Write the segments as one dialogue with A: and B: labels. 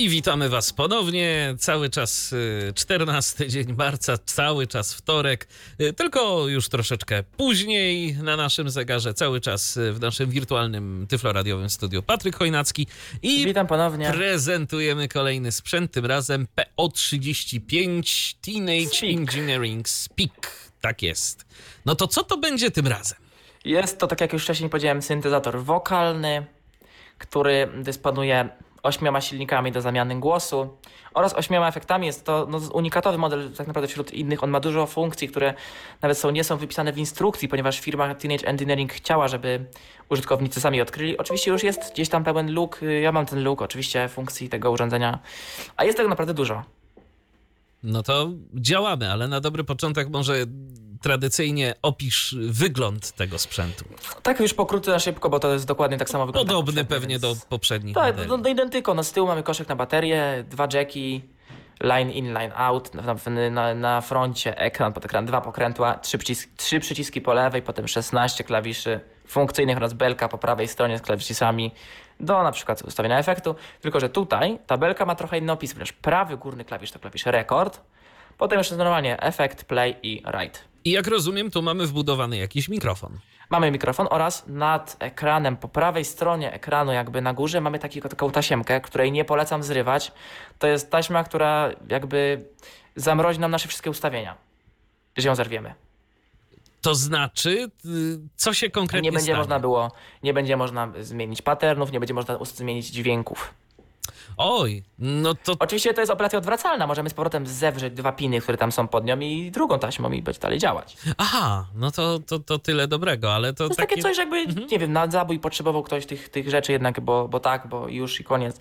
A: I witamy Was ponownie. Cały czas 14 dzień marca, cały czas wtorek, y, tylko już troszeczkę później na naszym zegarze, cały czas y, w naszym wirtualnym tyfloradiowym studiu Patryk Chojnacki. I
B: Witam ponownie.
A: prezentujemy kolejny sprzęt, tym razem PO35 Teenage
B: Speak.
A: Engineering Speak. Tak jest. No to co to będzie tym razem?
B: Jest to, tak jak już wcześniej powiedziałem, syntezator wokalny, który dysponuje ośmioma silnikami do zamiany głosu oraz ośmioma efektami. Jest to no, unikatowy model tak naprawdę wśród innych. On ma dużo funkcji, które nawet są, nie są wypisane w instrukcji, ponieważ firma Teenage Engineering chciała, żeby użytkownicy sami odkryli. Oczywiście już jest gdzieś tam pełen look. Ja mam ten look, oczywiście, funkcji tego urządzenia, a jest tego naprawdę dużo.
A: No to działamy, ale na dobry początek może tradycyjnie opisz wygląd tego sprzętu.
B: Tak już pokrótce na szybko, bo to jest dokładnie tak samo wygląda.
A: Podobny pewnie do poprzednich
B: Tak,
A: modeli.
B: no, no identyko. No, z tyłu mamy koszek na baterię, dwa jacki, line in, line out. Na, na, na, froncie ekran pod ekran, dwa pokrętła, trzy, przyciski, trzy przyciski po lewej, potem 16 klawiszy funkcyjnych oraz belka po prawej stronie z klawiszami do na przykład ustawienia efektu. Tylko, że tutaj ta belka ma trochę inny opis, ponieważ prawy górny klawisz to klawisz rekord, potem jeszcze normalnie efekt, play i write.
A: I jak rozumiem, tu mamy wbudowany jakiś mikrofon.
B: Mamy mikrofon oraz nad ekranem, po prawej stronie ekranu, jakby na górze, mamy taki, taką tasiemkę, której nie polecam zrywać. To jest taśma, która jakby zamrozi nam nasze wszystkie ustawienia, jeżeli ją zerwiemy.
A: To znaczy, y, co się konkretnie
B: Nie będzie
A: stanie?
B: można było, nie będzie można zmienić patternów, nie będzie można zmienić dźwięków.
A: Oj, no to
B: Oczywiście to jest operacja odwracalna, możemy z powrotem zewrzeć dwa piny, które tam są pod nią i drugą taśmą i będzie dalej działać.
A: aha, no to, to, to tyle dobrego, ale to,
B: To jest
A: takie...
B: takie coś, jakby,
A: Mhm.
B: nie wiem, na zabój potrzebował ktoś tych, tych rzeczy jednak, bo, bo tak, bo już i koniec.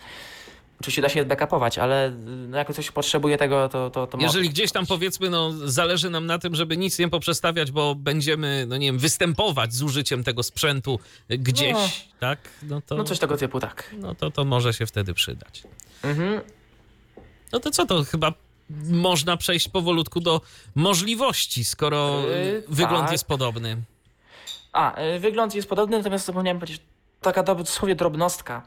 B: Oczywiście da się backupować, ale no, jak ktoś potrzebuje tego, to, to, to
A: Jeżeli gdzieś tam powiedzmy, no zależy nam na tym, żeby nic nie poprzestawiać, bo będziemy, no nie wiem, występować z użyciem tego sprzętu gdzieś,
B: No.
A: tak? No to,
B: No coś tego typu, tak.
A: no to, to może się wtedy przydać.
B: Mhm.
A: No to co, to chyba można przejść powolutku do możliwości, skoro
B: Yy,
A: wygląd
B: tak.
A: jest podobny.
B: A, y, wygląd jest podobny, natomiast zapomniałem powiedzieć, taka do- dosłownie drobnostka.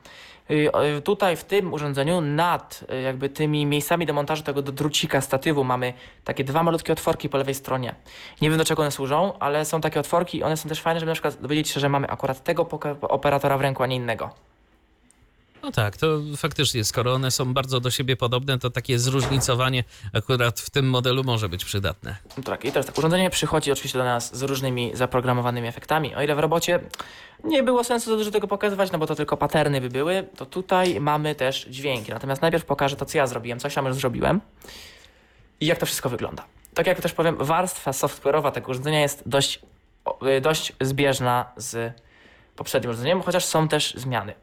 B: Y, y, Tutaj w tym urządzeniu nad y, jakby tymi miejscami do montażu tego do drucika statywu mamy takie dwa malutkie otworki po lewej stronie. Nie wiem do czego one służą, ale są takie otworki i one są też fajne, żeby na przykład dowiedzieć się, że mamy akurat tego operatora w ręku, a nie innego.
A: No tak, to faktycznie, skoro one są bardzo do siebie podobne, to takie zróżnicowanie akurat w tym modelu może być przydatne.
B: No Tak, i teraz tak, urządzenie przychodzi oczywiście do nas z różnymi zaprogramowanymi efektami. O ile w robocie nie było sensu za dużo tego pokazywać, no bo to tylko paterny by były, to tutaj mamy też dźwięki. Natomiast najpierw pokażę to, co ja zrobiłem, coś tam już zrobiłem i jak to wszystko wygląda. Tak jak też powiem, warstwa software'owa tego urządzenia jest dość, y, dość zbieżna z poprzednim urządzeniem, chociaż są też zmiany.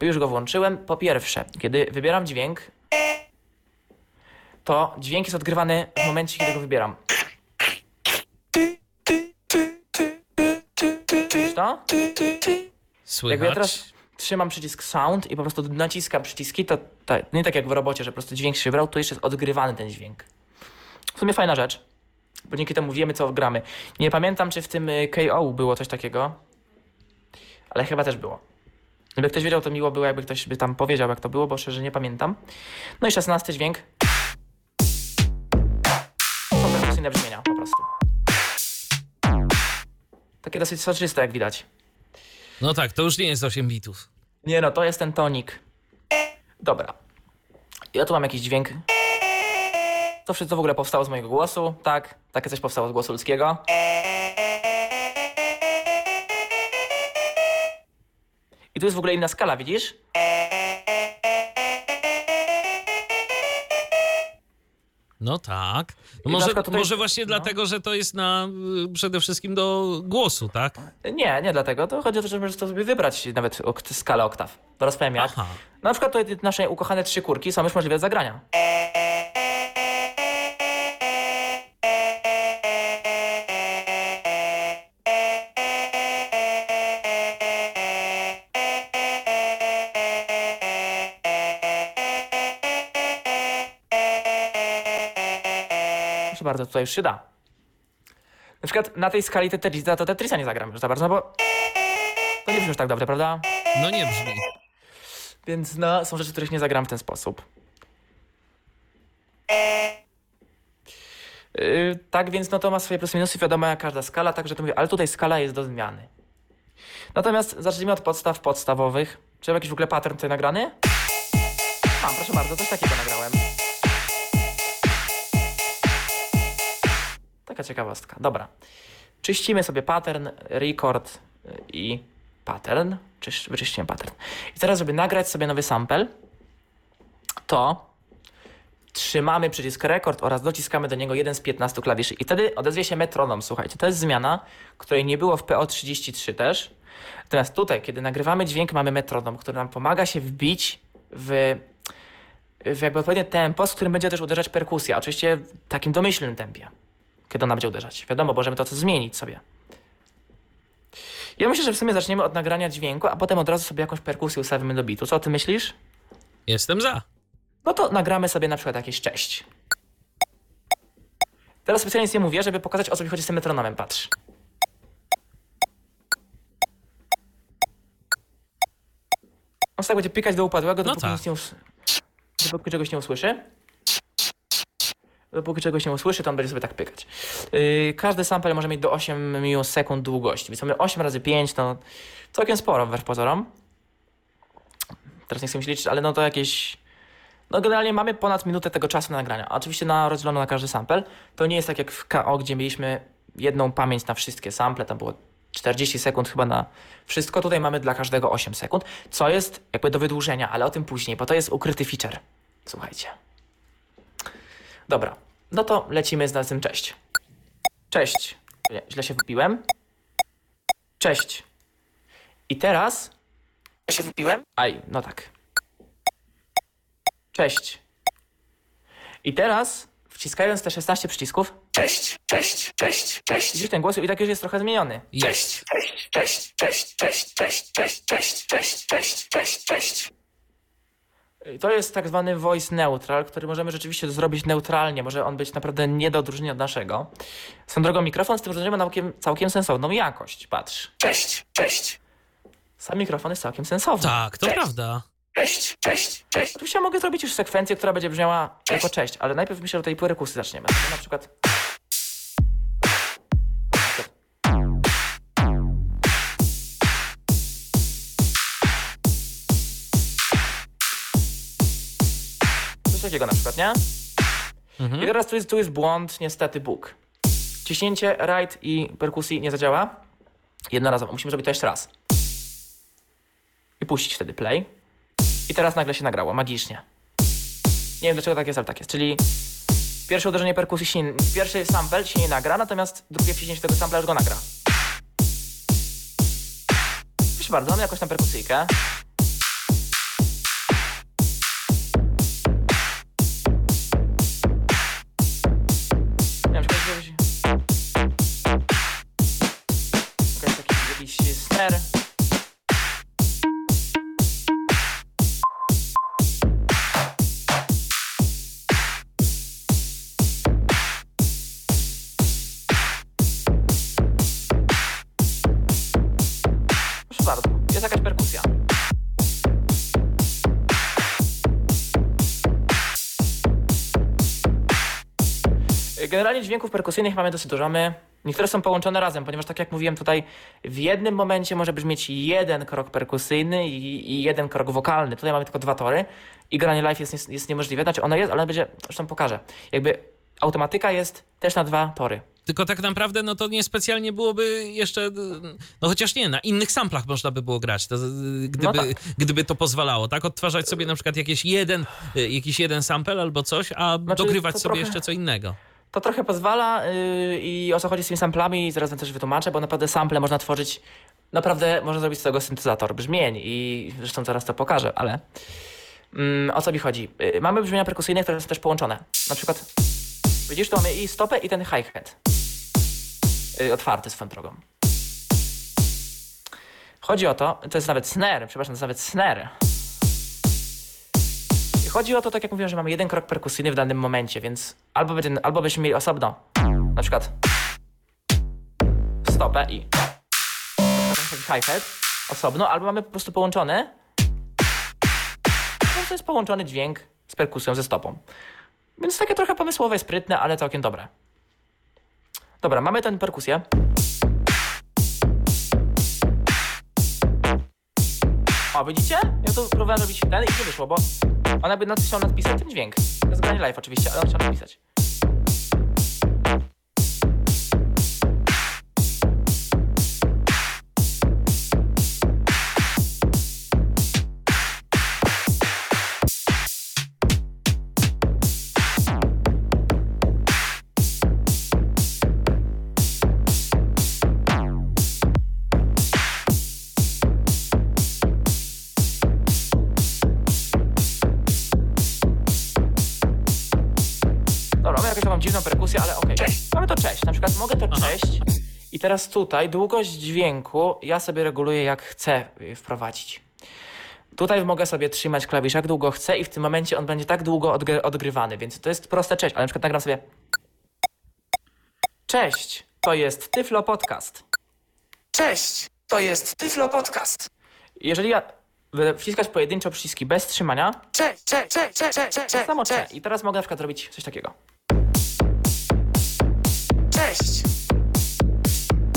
B: Już go włączyłem. Po pierwsze, kiedy wybieram dźwięk, to dźwięk jest odgrywany w momencie, kiedy go wybieram. Widzisz to?
A: Słychać?
B: Jakby ja teraz trzymam przycisk sound i po prostu naciskam przyciski, to nie tak jak w robocie, że po prostu dźwięk się wybrał, tu jeszcze jest odgrywany ten dźwięk. W sumie fajna rzecz, bo dzięki temu wiemy, co gramy. Nie pamiętam, czy w tym y, KO było coś takiego, ale chyba też było. Gdyby ktoś wiedział, to miło było, jakby ktoś by tam powiedział, jak to było, bo szczerze nie pamiętam. No i szesnasty dźwięk. Są perkusyjne brzmienia, po prostu. Takie dosyć soczyste, jak widać.
A: No tak, to już nie jest 8 bitów.
B: Nie no, to jest ten tonik. Dobra. Ja tu mam jakiś dźwięk. To wszystko w ogóle powstało z mojego głosu, tak? Takie coś powstało z głosu ludzkiego. I tu jest w ogóle inna skala, widzisz?
A: No tak. No może,
B: tutaj-
A: może właśnie
B: no.
A: dlatego, że to jest na y, przede wszystkim do głosu, tak?
B: Nie, nie dlatego. To chodzi o to, że możesz to sobie wybrać nawet okt- skalę oktaw. Zaraz powiem jak.
A: Aha.
B: Na przykład tutaj nasze ukochane trzy kurki są już możliwe do zagrania. Bardzo, tutaj już się da. Na przykład na tej skali Tetrisa to Tetrisa nie zagram już za bardzo, no bo to nie brzmi już tak dobrze, prawda?
A: No nie brzmi.
B: Więc no, są rzeczy, których nie zagram w ten sposób. Yy, tak więc no to ma swoje plusy minusy, wiadomo jak każda skala, także to mówię, ale tutaj skala jest do zmiany. Natomiast zacznijmy od podstaw podstawowych. Czy mam jakiś w ogóle pattern tutaj nagrany? Mam, proszę bardzo, coś takiego nagrałem. Taka ciekawostka. Dobra. Czyścimy sobie pattern, record i pattern. Czyś, wyczyściłem pattern. I teraz, żeby nagrać sobie nowy sample, to trzymamy przycisk rekord oraz dociskamy do niego jeden z 15 klawiszy. I wtedy odezwie się metronom. Słuchajcie, to jest zmiana, której nie było w PO33 też. Natomiast tutaj, kiedy nagrywamy dźwięk, mamy metronom, który nam pomaga się wbić w, w jakby odpowiednie tempo, z którym będzie też uderzać perkusja. Oczywiście w takim domyślnym tempie, kiedy ona będzie uderzać. Wiadomo, możemy to coś zmienić sobie. Ja myślę, że w sumie zaczniemy od nagrania dźwięku, a potem od razu sobie jakąś perkusję ustawimy do bitu. Co o tym myślisz?
A: Jestem za.
B: No to nagramy sobie na przykład jakieś cześć. Teraz specjalnie nic nie mówię, żeby pokazać o co mi chodzi z tym metronomem. Patrz. On tak będzie pikać do upadłego, dopóki,
A: tak.
B: nic nie us... dopóki czegoś nie usłyszy. Dopóki czegoś nie usłyszy, to on będzie sobie tak pykać. Yy, każdy sample może mieć do 8 sekund długości, więc mamy 8 razy 5, to całkiem sporo wbrew pozorom. Teraz nie chcę mi liczyć, ale no to jakieś no generalnie mamy ponad minutę tego czasu na nagrania. Oczywiście na rozdzielono na każdy sample. To nie jest tak jak w KO, gdzie mieliśmy jedną pamięć na wszystkie sample. Tam było 40 sekund chyba na wszystko. Tutaj mamy dla każdego 8 sekund, co jest jakby do wydłużenia, ale o tym później, bo to jest ukryty feature. Słuchajcie. Dobra, no to lecimy z nazwą cześć. Cześć. Nie, źle się wypiłem. Cześć. I teraz... Ja się wypiłem? Aj, no tak. Cześć. I teraz, wciskając te 16 przycisków,
C: Cześć, cześć, cześć, cześć,
B: widzisz ten głos i tak już jest trochę zmieniony.
A: Jest.
C: cześć, cześć, cześć, cześć, cześć, cześć, cześć, cześć, cześć, cześć, cześć.
B: I To jest tak zwany voice neutral, który możemy rzeczywiście zrobić neutralnie. Może on być naprawdę nie do odróżnienia od naszego. Swoją drogą mikrofon z tym urządzeniem ma całkiem, całkiem sensowną jakość. Patrz.
C: Cześć, cześć,
B: Sam mikrofon jest całkiem sensowny.
A: Tak, to prawda.
C: cześć, cześć, cześć.
B: Oczywiście mogę zrobić już sekwencję, która będzie brzmiała jako cześć, ale najpierw myślę, że tej perkusy zaczniemy. Na przykład... takiego na przykład, nie? I teraz tu jest, tu jest błąd, niestety Bóg. Ciśnięcie right i perkusji nie zadziała. Jednorazowo. Musimy zrobić to jeszcze raz. I puścić wtedy play. I teraz nagle się nagrało, magicznie. Nie wiem dlaczego tak jest, ale tak jest. Czyli pierwsze uderzenie perkusji się nie, pierwszy sample się nie nagra, natomiast drugie wciśnięcie tego sampla już go nagra. Proszę bardzo, mamy jakąś tam perkusyjkę. Generalnie dźwięków perkusyjnych mamy dosyć dużo. My, niektóre są połączone razem, ponieważ tak jak mówiłem tutaj, w jednym momencie może brzmieć jeden krok perkusyjny i, i jeden krok wokalny. Tutaj mamy tylko dwa tory i granie live jest, jest, niemożliwe. Znaczy ono jest, ale będzie, zresztą pokażę. Jakby automatyka jest też na dwa tory.
A: Tylko tak naprawdę, no to niespecjalnie byłoby jeszcze, no chociaż nie, na innych samplach można by było grać, to, gdyby,
B: No tak.
A: gdyby to pozwalało, tak? Odtwarzać sobie na przykład jakiś jeden, jakiś jeden sample albo coś, a
B: Znaczy,
A: dogrywać sobie
B: trochę-
A: jeszcze co innego.
B: To trochę pozwala yy, i o co chodzi z tymi samplami, zaraz też wytłumaczę, bo naprawdę sample można tworzyć, naprawdę można zrobić z tego syntezator brzmień i zresztą zaraz to pokażę, ale mm, o co mi chodzi? Yy, mamy brzmienia perkusyjne, które są też połączone. Na przykład, widzisz, to mamy i stopę i ten hi-hat. Yy, otwarty swoją drogą. Chodzi o to, to jest nawet snare, przepraszam, to jest nawet snare. I chodzi o to, tak jak mówiłem, że mamy jeden krok perkusyjny w danym momencie, więc albo, będzie, albo byśmy mieli osobno, na przykład stopę i taki hi-hat osobno, albo mamy po prostu połączone. No to jest połączony dźwięk z perkusją ze stopą. Więc takie trochę pomysłowe, sprytne, ale całkiem dobre. Dobra, mamy tę perkusję. O, widzicie? Ja to próbowałem robić ten i nie wyszło, bo ona by nad, chciał nadpisać ten dźwięk. To jest granie live oczywiście, ale on chciał nadpisać. Przykład mogę to cześć i teraz tutaj długość dźwięku ja sobie reguluję jak chcę wprowadzić. Tutaj mogę sobie trzymać klawisz jak długo chcę i w tym momencie on będzie tak długo odgry odgrywany, więc to jest proste cześć, ale na przykład nagram sobie Cześć, to jest Tyflo Podcast.
C: Cześć, to jest Tyflo Podcast.
B: Jeżeli ja będę wciskać pojedynczo przyciski bez trzymania,
C: Cześć, cześć, cześć, cześć, cześć, cześć,
B: samo
C: cześć,
B: cześć. I teraz mogę na przykład zrobić coś takiego.
C: Cześć,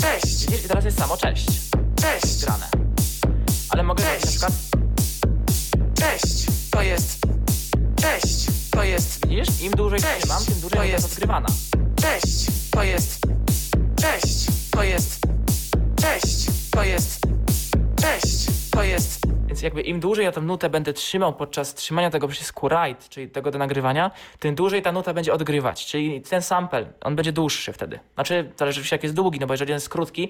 C: cześć,
B: Widzisz? I teraz jest samo cześć
C: cześć,
B: grane. Ale mogę zrobić na
C: Cześć.
B: przykład
C: cześć, to jest, cześć, to jest,
B: Widzisz? Im dłużej
C: Cześć.
B: trzymam, tym dłużej
C: To
B: jest
C: jest-
B: odgrywana.
C: cześć, to jest, cześć, to jest, cześć, to jest, cześć, to jest,
B: Jakby im dłużej ja tę nutę będę trzymał podczas trzymania tego przycisku write, czyli tego do nagrywania, tym dłużej ta nuta będzie odgrywać. Czyli ten sample, on będzie dłuższy wtedy. Znaczy, zależy oczywiście jak jest długi, no bo jeżeli on jest krótki,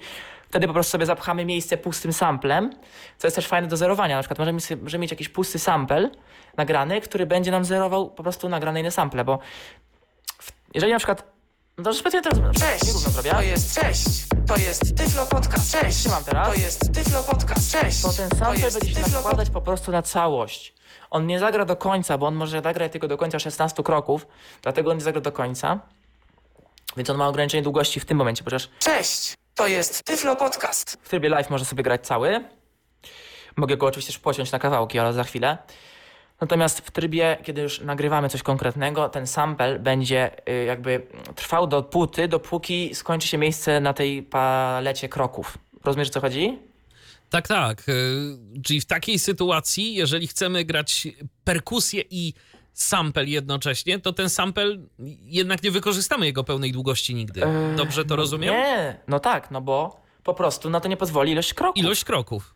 B: wtedy po prostu sobie zapchamy miejsce pustym samplem, co jest też fajne do zerowania. Na przykład możemy, możemy mieć jakiś pusty sample nagrany, który będzie nam zerował po prostu nagrane inne sample, bo jeżeli na przykład no to specjalnie teraz
C: cześć,
B: zrobię.
C: to jest, cześć, to jest Tyflo Podcast, cześć,
B: Trzymam teraz.
C: to jest Tyflo Podcast, cześć,
B: to ten
C: jest
B: będzie się nakładać po prostu na całość. On nie zagra do końca, bo on może zagrać tylko do końca 16 kroków, dlatego on nie zagra do końca. Więc on ma ograniczenie długości w tym momencie, chociaż
C: Cześć, to jest Tyflo Podcast.
B: w trybie live może sobie grać cały. Mogę go oczywiście też pociąć na kawałki, ale za chwilę. Natomiast w trybie, kiedy już nagrywamy coś konkretnego, ten sample będzie y, jakby trwał do płyty, dopóki skończy się miejsce na tej palecie kroków. Rozumiesz, o co chodzi?
A: Tak, tak. y, Czyli w takiej sytuacji, jeżeli chcemy grać perkusję i sample jednocześnie, to ten sample jednak nie wykorzystamy jego pełnej długości nigdy. Dobrze to rozumiem?
B: Nie, no tak, no bo po prostu na to nie pozwoli ilość kroków.
A: Ilość kroków.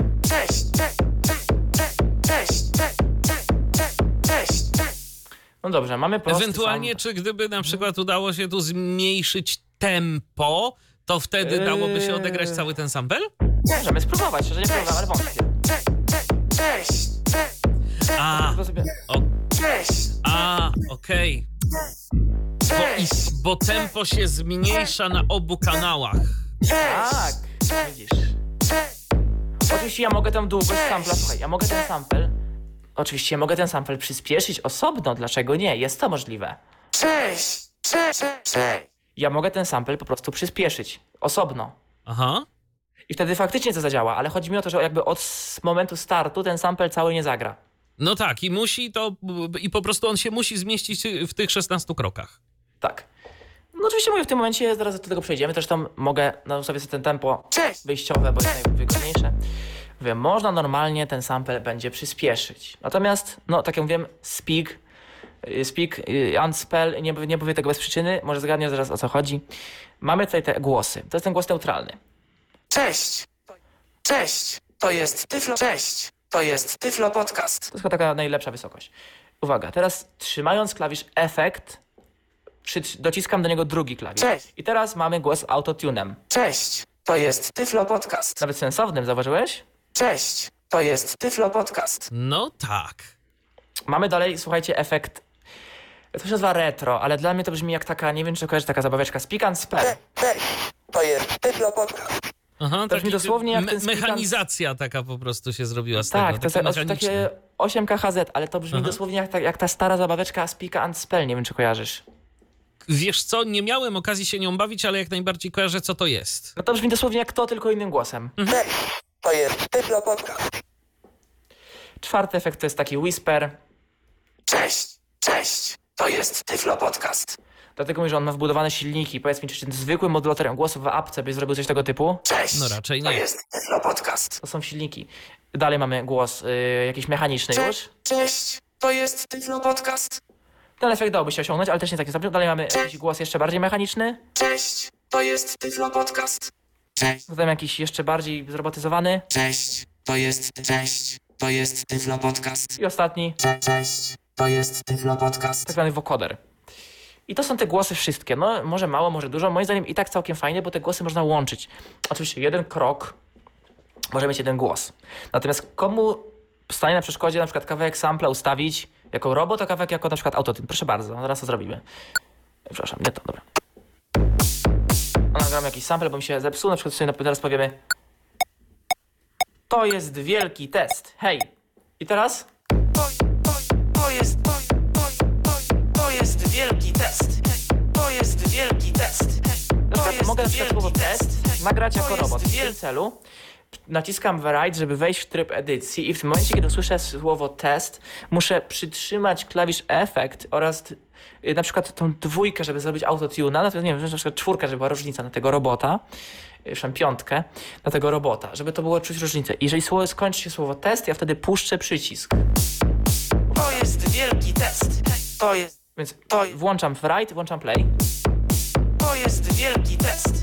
B: No dobrze, mamy prosty
A: Ewentualnie,
B: sam...
A: czy gdyby na przykład udało się tu zmniejszyć tempo, to wtedy dałoby się odegrać
B: Eee.
A: cały ten sample?
B: Możemy spróbować, że nie próbowałem, ale wątpię.
C: Cześć, cześć,
A: A, o, a, okej. Bo, i- bo tempo się zmniejsza na obu kanałach.
B: Tak, widzisz. Oczywiście ja mogę tę długość
C: Cześć.
B: sampla, słuchaj, ja mogę ten sample... Oczywiście mogę ten sample przyspieszyć osobno, dlaczego nie? Jest to możliwe.
C: cześć, cześć, cześć.
B: Ja mogę ten sample po prostu przyspieszyć osobno.
A: Aha.
B: I wtedy faktycznie to zadziała, ale chodzi mi o to, że jakby od momentu startu ten sample cały nie zagra.
A: No tak, i musi to, i po prostu on się musi zmieścić w tych 16 krokach.
B: Tak. No oczywiście mówię, w tym momencie zaraz do tego przejdziemy. Zresztą mogę na ustawię sobie ten tempo
C: Cześć.
B: wyjściowe, bo jest najwygodniejsze. Mówię, można normalnie ten sample będzie przyspieszyć. Natomiast, no tak jak mówiłem, speak, y, speak, y, unspell, nie, nie tego bez przyczyny, może zgadniesz zaraz o co chodzi. Mamy tutaj te głosy. To jest ten głos neutralny.
C: Cześć. Cześć. To jest Tyflo. Cześć. To jest Tyflo Podcast.
B: To jest chyba taka najlepsza wysokość. Uwaga, teraz trzymając klawisz efekt, dociskam do niego drugi klawisz.
C: Cześć.
B: I teraz mamy głos autotunem.
C: Cześć, to jest Tyflo Podcast.
B: Nawet sensownym, zauważyłeś?
C: Cześć, to jest Tyflo Podcast.
A: No tak.
B: Mamy dalej, słuchajcie, efekt. To się nazywa retro, ale dla mnie to brzmi jak taka, nie wiem czy kojarzysz, taka zabaweczka Speak and Spell.
C: Cześć, to jest Tyflo Podcast.
A: Aha,
B: To brzmi dosłownie jak ten speak and-
A: Mechanizacja taka po prostu się zrobiła z
B: Tak,
A: tego.
B: to jest
A: takie
B: takie
A: mechaniczne.
B: 8 KHZ, ale to brzmi
A: Aha.
B: dosłownie jak ta, jak ta stara zabaweczka Speak and Spell, nie wiem czy kojarzysz.
A: Wiesz co, nie miałem okazji się nią bawić, ale jak najbardziej kojarzę, co to jest.
B: No to brzmi dosłownie jak to, tylko innym głosem.
A: Mhm.
C: Cześć, to jest Tyflo Podcast.
B: Czwarty efekt to jest taki whisper,
C: Cześć, cześć, to jest Tyflo Podcast.
B: dlatego mówię, że on ma wbudowane silniki. Powiedz mi, czy ten zwykły modulator głosu w apce by zrobił coś tego typu?
C: Cześć,
A: No raczej
C: to
A: nie.
C: jest Tyflo Podcast.
B: To są silniki. Dalej mamy głos y, jakiś mechaniczny już.
C: Cześć, cześć, to jest Tyflo Podcast.
B: Ten efekt dałby się osiągnąć, ale też nie taki zabawny. Dalej mamy jakiś głos jeszcze bardziej mechaniczny.
C: Cześć, to jest Tyflo Podcast. Cześć,
B: Potem jakiś jeszcze bardziej zrobotyzowany.
C: cześć, to jest, cześć, to jest Tyflo Podcast.
B: I ostatni,
C: Cześć, to jest Tyflo Podcast.
B: tak zwany wokoder. I to są te głosy wszystkie. No, może mało, może dużo. Moim zdaniem i tak całkiem fajnie, bo te głosy można łączyć. Oczywiście jeden krok może mieć jeden głos. Natomiast komu stanie na przeszkodzie na przykład kawałek sampla ustawić jako robot, a kawałek jako na przykład autotyn? Proszę bardzo, zaraz to zrobimy. Przepraszam, nie to, dobra. Nagramy jakiś sample, bo mi się zepsuł. Na przykład sobie teraz powiemy to jest wielki test. Hej. I teraz?
C: To, to, to jest, to, to, to, to jest wielki test. To jest wielki test.
B: Na przykład
C: jest
B: mogę na przykład słowo test nagrać jako robot. W tym celu naciskam Write, żeby wejść w tryb edycji i w tym momencie, kiedy usłyszę słowo test, muszę przytrzymać klawisz efekt oraz y, na przykład tą dwójkę, żeby zrobić autotuna, natomiast nie wiem, na przykład czwórka, żeby była różnica na tego robota, y, przepraszam, piątkę na tego robota, żeby to było czuć różnicę. Jeżeli słowo, skończy się słowo test, ja wtedy puszczę przycisk.
C: To jest wielki test. To jest,
B: Więc
C: to,
B: włączam Write, włączam play.
C: to jest wielki test.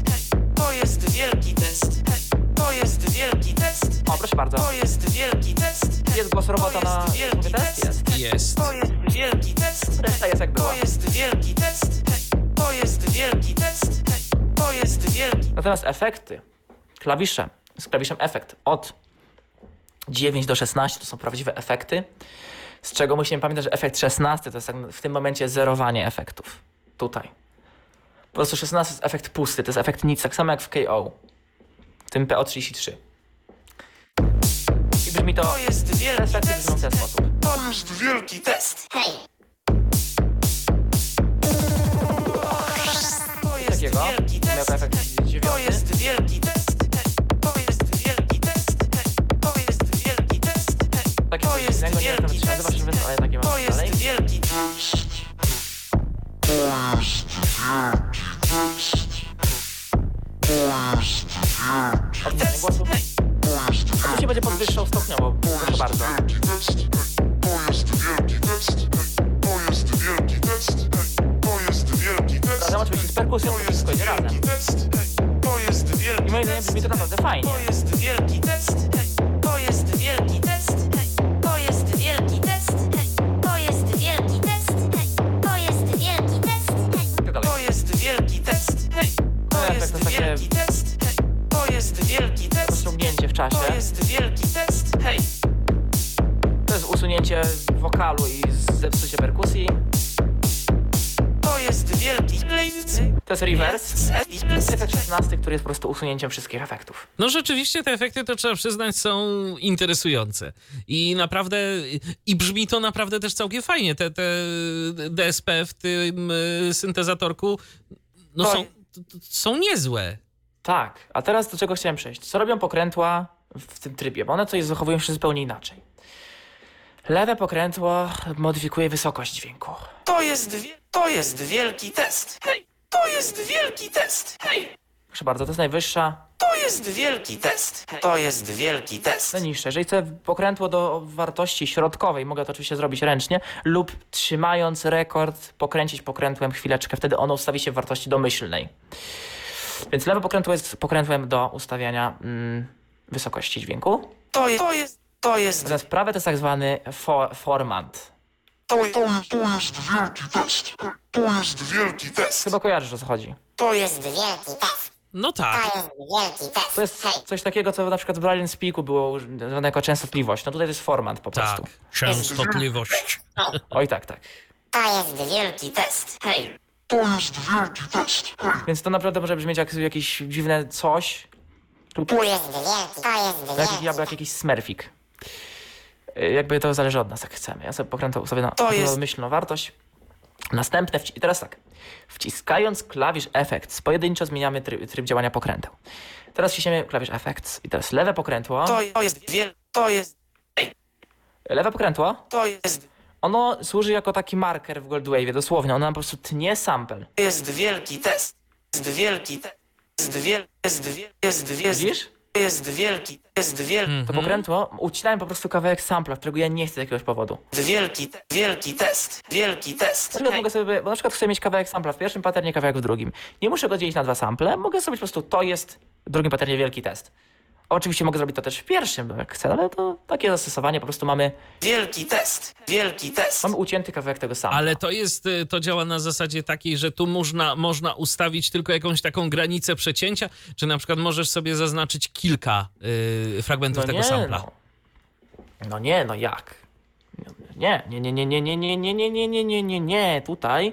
B: O, proszę bardzo.
C: To jest wielki test.
B: Jest głos robota
C: To
B: na
C: jest wielki
B: test?
C: test.
B: Jest.
A: Jest.
C: To jest wielki test.
B: Reszta jest jak była.
C: To jest wielki test. To jest wielki test. To jest wielki.
B: Natomiast efekty, klawisze, z klawiszem efekt od 9 do 16 to są prawdziwe efekty, z czego musimy pamiętać, że efekt 16 to jest tak w tym momencie zerowanie efektów. Tutaj. Po prostu 16 to jest efekt pusty, to jest efekt nic, tak samo jak w KO, w tym PO33. I brzmi to,
C: To jest wielki test.
B: w ten sposób.
C: To jest wielki test. To jest
B: Takiego,
C: wielki
B: miał
C: test.
B: efekt
C: To
B: 9.
C: jest wielki test. To jest wielki test. To jest wielki test.
B: Takie
C: To jest
B: innego, nie wiem, jak to
C: wielki
B: się nazywa,
C: test.
B: ale takie
C: To
B: mam
C: jest
B: dalej.
C: wielki
B: Odmiany głosów. Oczywiście będzie podwyższał stopniowo, proszę bardzo. Razem oczywiście z perkusją, to wszystko idzie razem. I moim zdaniem brzmi to naprawdę fajnie.
C: To jest wielki test. Jest
B: reverse. Jest efekt 16, który jest po prostu usunięciem wszystkich efektów.
A: No rzeczywiście te efekty, to trzeba przyznać, są interesujące. I naprawdę, i brzmi to naprawdę też całkiem fajnie. Te, te DSP w tym y, syntezatorku, no
C: To-
A: są, są niezłe.
B: Tak, a teraz do czego chciałem przejść? Co robią pokrętła w tym trybie? Bo one coś zachowują się zupełnie inaczej. Lewe pokrętło modyfikuje wysokość dźwięku.
C: To jest wie- to jest wielki test. Hej. To jest wielki test. Hej.
B: Proszę bardzo, to jest najwyższa,
C: To jest wielki test. To jest wielki test.
B: najniższa. Jeżeli chcę pokrętło do wartości środkowej, mogę to oczywiście zrobić ręcznie lub trzymając rekord, pokręcić pokrętłem chwileczkę, wtedy ono ustawi się w wartości domyślnej. Więc lewe pokrętło jest pokrętłem do ustawiania mm, wysokości dźwięku.
C: To jest to jest to jest
B: Natomiast prawe to jest tak zwany for, formant.
C: To, to, to jest wielki test. To jest wielki test.
B: Chyba kojarzysz o co chodzi.
D: Tu jest wielki test.
A: No
D: To
A: tak.
D: jest wielki test.
B: To jest
D: Hej,
B: coś takiego, co na przykład w Braille Speaku było nazwane jako częstotliwość. No tutaj to jest format po prostu.
A: Tak. Częstotliwość.
B: Oj tak, tak.
D: to jest wielki test. Hej,
C: To jest wielki test.
B: Więc to naprawdę może brzmieć jak jakieś dziwne coś.
D: tu jest wielki, to jest
B: Jak,
D: wielki.
B: jak, jak jakiś smerfik. Y, Jakby to zależy od nas, jak chcemy. Ja sobie pokręcę sobie na
C: To jest-
B: myślną wartość. Następne, i teraz tak. Wciskając klawisz Effects, pojedynczo zmieniamy tryb, tryb działania pokręteł. Teraz wciśniemy klawisz Effects i teraz lewe pokrętło.
C: To, jest wiel... To jest...
B: Lewe pokrętło,
C: To jest...
B: ono służy jako taki marker w Goldwave'ie, dosłownie. Ono nam po prostu tnie sample.
C: Jest wielki test. Jest wielki test. Jest wiel... Jest wiel... Jest wiel...
B: Widzisz?
C: Jest wielki... Jest wielki...
B: To pokrętło, ucinałem po prostu kawałek sampla, którego ja nie chcę z jakiegoś powodu.
C: Wielki, te- wielki test, wielki test.
B: Na przykład mogę sobie, bo na przykład chcę mieć kawałek sampla w pierwszym paternie, kawałek w drugim. Nie muszę go dzielić na dwa sample, mogę sobie po prostu, to jest w drugim paternie wielki test. Oczywiście mogę zrobić to też w pierwszym, jak chcę, ale to takie zastosowanie, po prostu mamy,
C: Wielki test, wielki test.
B: mamy ucięty kawałek tego sampla.
A: Ale to jest, y, to działa na zasadzie takiej, że tu można, można ustawić tylko jakąś taką granicę przecięcia, czy na przykład możesz sobie zaznaczyć kilka y, fragmentów tego sampla.
B: No. no nie, no jak? Nie, nie, nie, nie, nie, nie, nie, nie, nie, nie, nie, nie, nie, nie, tutaj yy,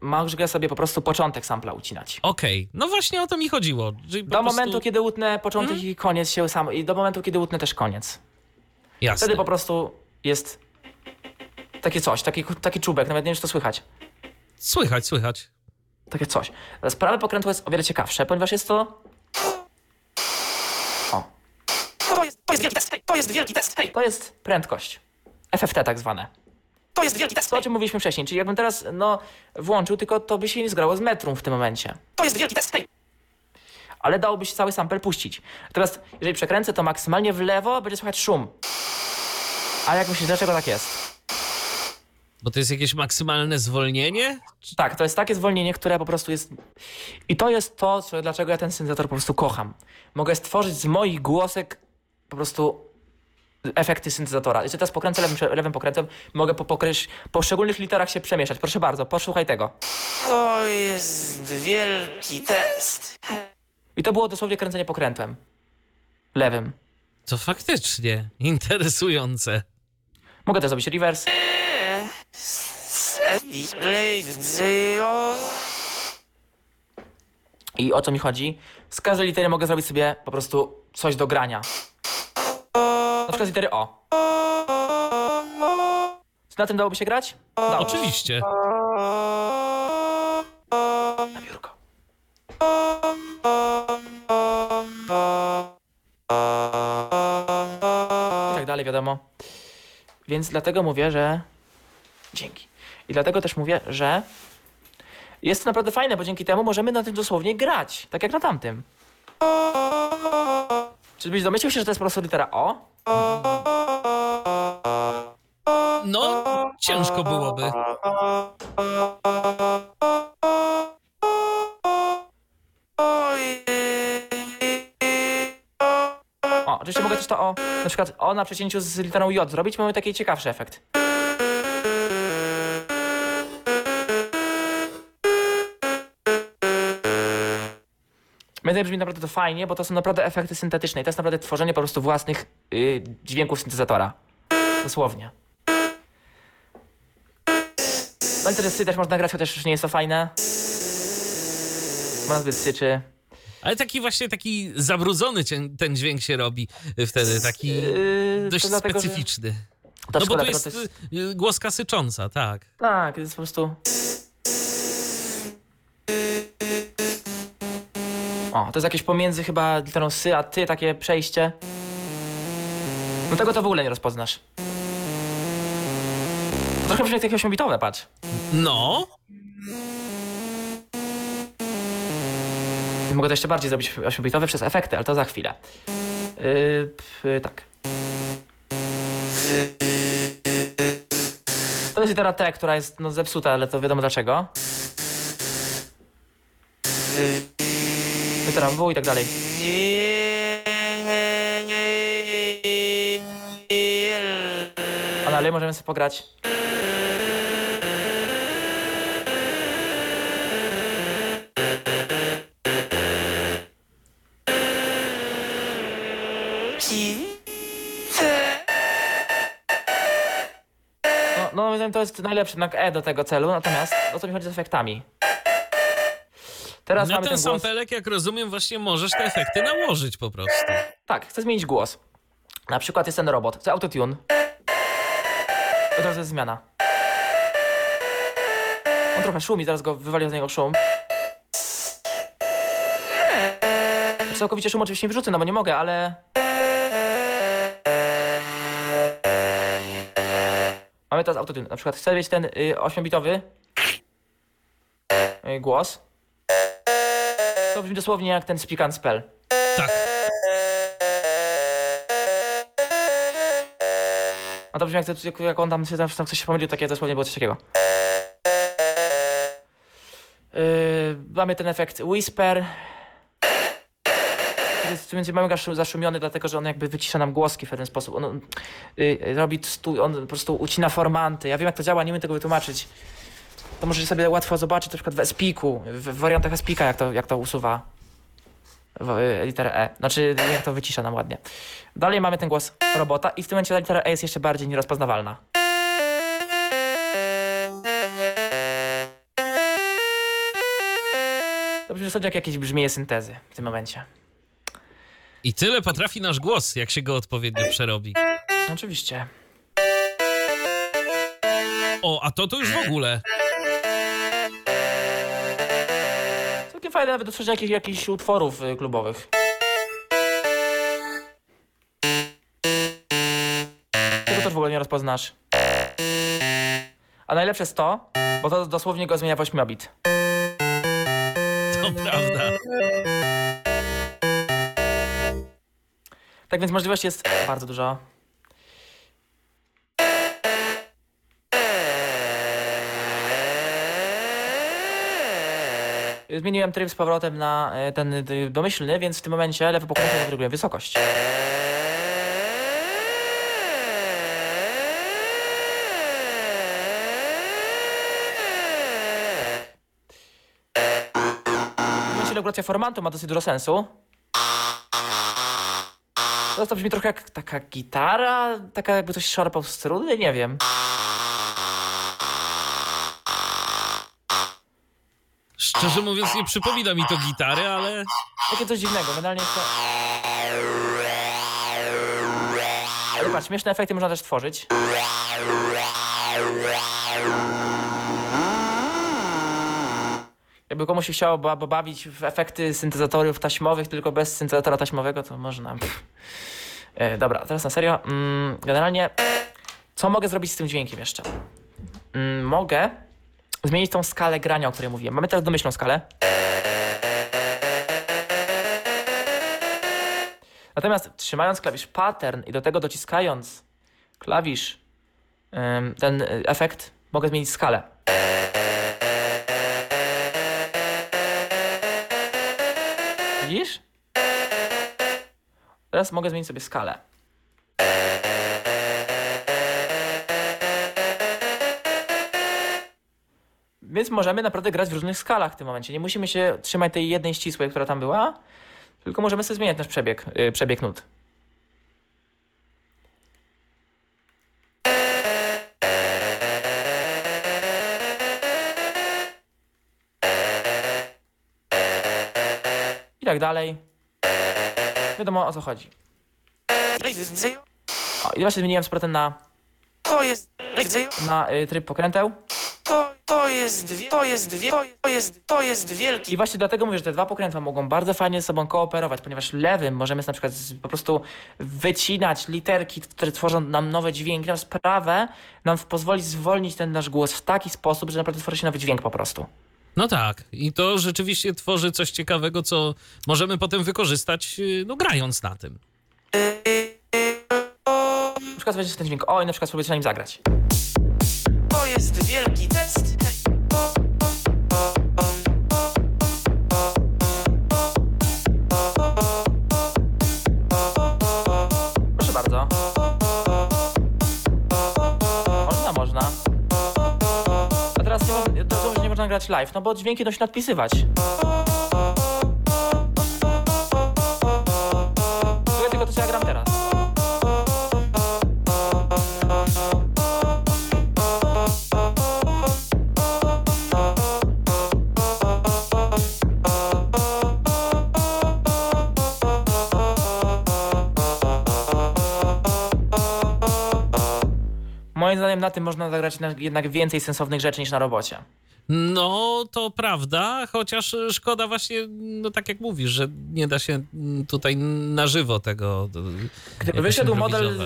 B: mogę sobie po prostu początek sampla ucinać.
A: Okej, no właśnie o to mi chodziło.
B: Do
A: prostu-
B: momentu, kiedy utnę początek i koniec się sam, i do momentu, kiedy utnę też koniec.
A: Jasne.
B: Wtedy po prostu jest takie coś, taki, taki czubek, nawet nie wiem, czy to słychać.
A: Słychać, słychać.
B: Takie coś. Teraz prawe pokrętło jest o wiele ciekawsze, ponieważ jest to... O,
C: To jest, to jest wielki test, hej, to jest wielki test, hej,
B: to jest prędkość. FFT tak zwane.
C: To jest wielki test,
B: To, o czym mówiliśmy wcześniej. Czyli jakbym teraz, no, włączył, tylko to by się nie zgrało z metrum w tym momencie.
C: to jest wielki test, hej.
B: Ale dałoby się cały sample puścić. Teraz, jeżeli przekręcę to maksymalnie w lewo, będzie słychać szum. A jak myślisz, dlaczego tak jest?
A: Bo to jest jakieś maksymalne zwolnienie?
B: Tak, to jest takie zwolnienie, które po prostu jest. I to jest to, co, dlaczego ja ten syntezator po prostu kocham. Mogę stworzyć z moich głosek po prostu efekty syntezatora. Jeszcze teraz pokręcę lewym, lewym pokrętem, mogę po pokryć, poszczególnych literach się przemieszać. Proszę bardzo, posłuchaj tego.
C: To jest wielki test.
B: I to było dosłownie kręcenie pokrętłem. Lewym.
A: To faktycznie interesujące.
B: Mogę też zrobić reverse. I o co mi chodzi? Z każdej litery mogę zrobić sobie po prostu coś do grania. Na przykład z litery O. Czy na tym dałoby się grać? Dałoby.
A: Oczywiście.
B: Na biurko. I tak dalej, wiadomo. Więc dlatego mówię, że... Dzięki. I dlatego też mówię, że jest to naprawdę fajne, bo dzięki temu możemy na tym dosłownie grać. Tak jak na tamtym. Czy byś domyślił się, że to jest po prostu litera O?
A: No, ciężko byłoby.
B: O, oczywiście mogę też to O, na przykład O na przecięciu z literą J zrobić, mamy taki ciekawszy efekt. Myślę, że brzmi naprawdę to fajnie, bo to są naprawdę efekty syntetyczne i to jest naprawdę tworzenie po prostu własnych y, dźwięków syntezatora. Dosłownie. No i też sy też można grać, chociaż już nie jest to fajne. Bo nazwy syczy.
A: Ale taki właśnie taki zabrudzony cię- ten dźwięk się robi wtedy, taki
B: Yy,
A: dość
B: to dlatego, że-
A: specyficzny.
B: To
A: No bo
B: szkoda,
A: tu
B: tylko
A: jest
B: to jest...
A: y, głoska sycząca, tak.
B: Tak, to jest po prostu... O, to jest jakieś pomiędzy chyba literą sy a ty, takie przejście. No tego to w ogóle nie rozpoznasz. Trochę brzmi jak jakieś ośmiobitowe, patrz.
A: No,
B: Mogę to jeszcze bardziej zrobić ośmiobitowe przez efekty, ale to za chwilę. Yy, p, tak. To jest litera T, która jest no, zepsuta, ale to wiadomo dlaczego. Rambo i tak dalej. A dalej możemy sobie pograć. No, no to jest najlepszy jednak E do tego celu, natomiast o co mi chodzi z efektami? Teraz
A: Na ten
B: ten głos.
A: sampelek, jak rozumiem, właśnie możesz te efekty nałożyć po prostu.
B: Tak, chcę zmienić głos. Na przykład jest ten robot, to autotune. Od razu jest zmiana. On trochę szumi, zaraz go wywalił z niego szum. Całkowicie szum oczywiście nie wyrzucę, no bo nie mogę, ale... Mamy teraz autotune. Na przykład chcę mieć ten y, 8-bitowy y, głos. To brzmi dosłownie jak ten Speak and Spell.
A: Tak.
B: A to brzmi jak, jak, jak on tam się tam coś się pomylił, takie dosłownie było coś takiego. Yy, mamy ten efekt Whisper. Jest między mamy go zaszumiony, dlatego że on jakby wycisza nam głoski w pewien sposób. On yy, robi stu, on po prostu ucina formanty. Ja wiem jak to działa, nie umiem tego wytłumaczyć. To możecie sobie łatwo zobaczyć na przykład w Espiku, w, wariantach Espika jak to, jak to usuwa w, y, literę E. Znaczy jak to wycisza nam ładnie. Dalej mamy ten głos robota i w tym momencie ta litera E jest jeszcze bardziej nierozpoznawalna. To w zasadzie jak jakieś brzmienie syntezy w tym momencie.
A: I tyle potrafi nasz głos, jak się go odpowiednio przerobi.
B: Oczywiście.
A: O, a to to już w ogóle.
B: Fajne nawet tworzenia jakichś, jakichś utworów y, klubowych. Tego też w ogóle nie rozpoznasz. A najlepsze jest to, bo to dosłownie go zmienia w 8-bit.
A: To prawda.
B: Tak więc możliwości jest bardzo dużo. Zmieniłem tryb z powrotem na e, ten y, domyślny, więc w tym momencie lewy pokrętło reguluje wysokość. W momencie regulacja formatu ma dosyć dużo sensu. No to brzmi trochę jak taka gitara, taka jakby coś szarpał z struny, nie wiem.
A: Szczerze mówiąc, nie przypomina mi to gitary, ale
B: Takie coś dziwnego, generalnie jest to... Ale patrz, śmieszne efekty można też tworzyć. Jakby komuś się chciało ba ba- bawić w efekty syntezatorów taśmowych, tylko bez syntezatora taśmowego, to można. E, dobra, teraz na serio. Mm, generalnie, co mogę zrobić z tym dźwiękiem jeszcze? Mm, mogę zmienić tą skalę grania, o której mówiłem. Mamy teraz domyślną skalę. Natomiast trzymając klawisz pattern i do tego dociskając klawisz ten y, efekt, mogę zmienić skalę. Widzisz? Teraz mogę zmienić sobie skalę. Więc możemy naprawdę grać w różnych skalach w tym momencie. Nie musimy się trzymać tej jednej ścisłej, która tam była, tylko możemy sobie zmieniać nasz przebieg, yy, przebieg nut. I tak dalej. Wiadomo o co chodzi. O, I właśnie zmieniłem z powrotem na,
C: To jest,
B: na y, tryb pokręteł.
C: To, to jest, to jest, to jest, to jest wielki
B: I właśnie dlatego mówię, że te dwa pokrętła mogą bardzo fajnie ze sobą kooperować, ponieważ lewym możemy na przykład po prostu wycinać literki, które tworzą nam nowe dźwięki, na sprawę nam pozwoli zwolnić ten nasz głos w taki sposób, że naprawdę tworzy się nowy dźwięk po prostu.
A: no tak. I to rzeczywiście tworzy coś ciekawego, co możemy potem wykorzystać, yy, no grając na tym.
B: Na przykład weźmiesz ten dźwięk, o i na przykład spróbujesz na nim zagrać.
C: To,
B: to nie można grać live, no bo dźwięki się nadpisywać. Ja tylko to co ja gram teraz. Na tym można zagrać na- jednak więcej sensownych rzeczy niż na robocie.
A: No, to prawda, chociaż szkoda właśnie, no tak jak mówisz, że nie da się mm, tutaj na żywo tego
B: Gdyby wyszedł model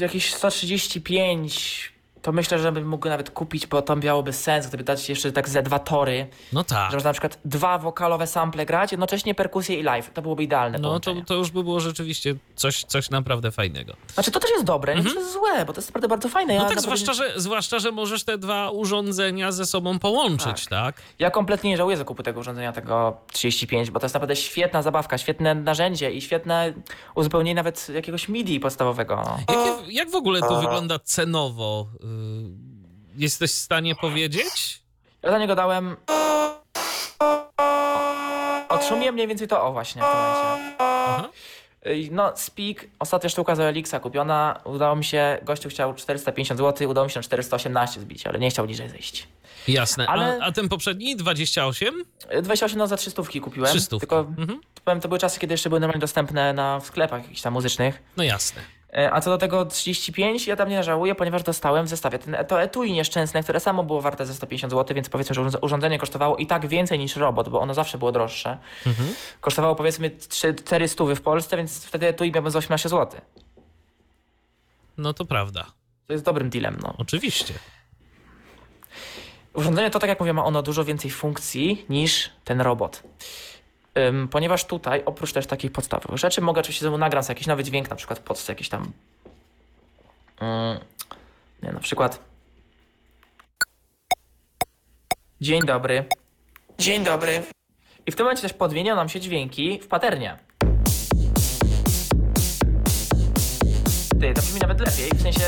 B: jakiś 135, to myślę, że bym mógł nawet kupić, bo to miałoby sens, gdyby dać jeszcze tak ze dwa tory,
A: No tak.
B: że można na przykład dwa wokalowe sample grać, jednocześnie perkusję i live. To byłoby idealne
A: No to, to już by było rzeczywiście coś, coś naprawdę fajnego.
B: Znaczy to też jest dobre, nie to jest złe, bo to jest naprawdę bardzo fajne.
A: Mhm. No
B: ja,
A: tak,
B: naprawdę-
A: zwłaszcza że, zwłaszcza, że możesz te dwa urządzenia ze sobą połączyć, tak?
B: ja kompletnie nie żałuję zakupu tego urządzenia, tego 35, bo to jest naprawdę świetna zabawka, świetne narzędzie i świetne uzupełnienie nawet jakiegoś MIDI podstawowego.
A: Jakie, jak w ogóle to wygląda cenowo? Y, Jesteś w stanie powiedzieć?
B: Ja za niego dałem... Otrzymuję mniej więcej to, o właśnie w tym momencie.
A: Aha.
B: Ej, No, Speak, ostatnia sztuka z Elixa kupiona. Udało mi się, gościu chciał 450 zł, udało mi się na 418 zbić, ale nie chciał niżej zejść.
A: Jasne.
B: Ale-
A: A, a ten poprzedni 28?
B: E, 28 no za 300 kupiłem.
A: 300.
B: Tylko
A: Mhm.
B: powiem, to były czasy, kiedy jeszcze były normalnie dostępne na w sklepach jakichś tam muzycznych.
A: No jasne.
B: E, A co do tego 35, ja tam nie żałuję, ponieważ dostałem w zestawie ten, to etui nieszczęsne, które samo było warte ze 150 zł, więc powiedzmy, że urząd- urządzenie kosztowało i tak więcej niż robot, bo ono zawsze było droższe. Kosztowało powiedzmy 400 w Polsce, więc wtedy etui miałbym za 18 zł.
A: No to prawda.
B: To jest dobrym dealem, no.
A: Oczywiście.
B: Urządzenie to, tak jak mówię, ma ono dużo więcej funkcji niż ten robot. Ponieważ tutaj, oprócz też takich podstawowych rzeczy, mogę oczywiście znowu sobie jakiś nowy dźwięk, na przykład pod jakiś tam. Ym, nie, na przykład. Dzień dobry.
C: Dzień dobry.
B: I w tym momencie też podmienią nam się dźwięki w paternie. Ty, to brzmi nawet lepiej, w sensie,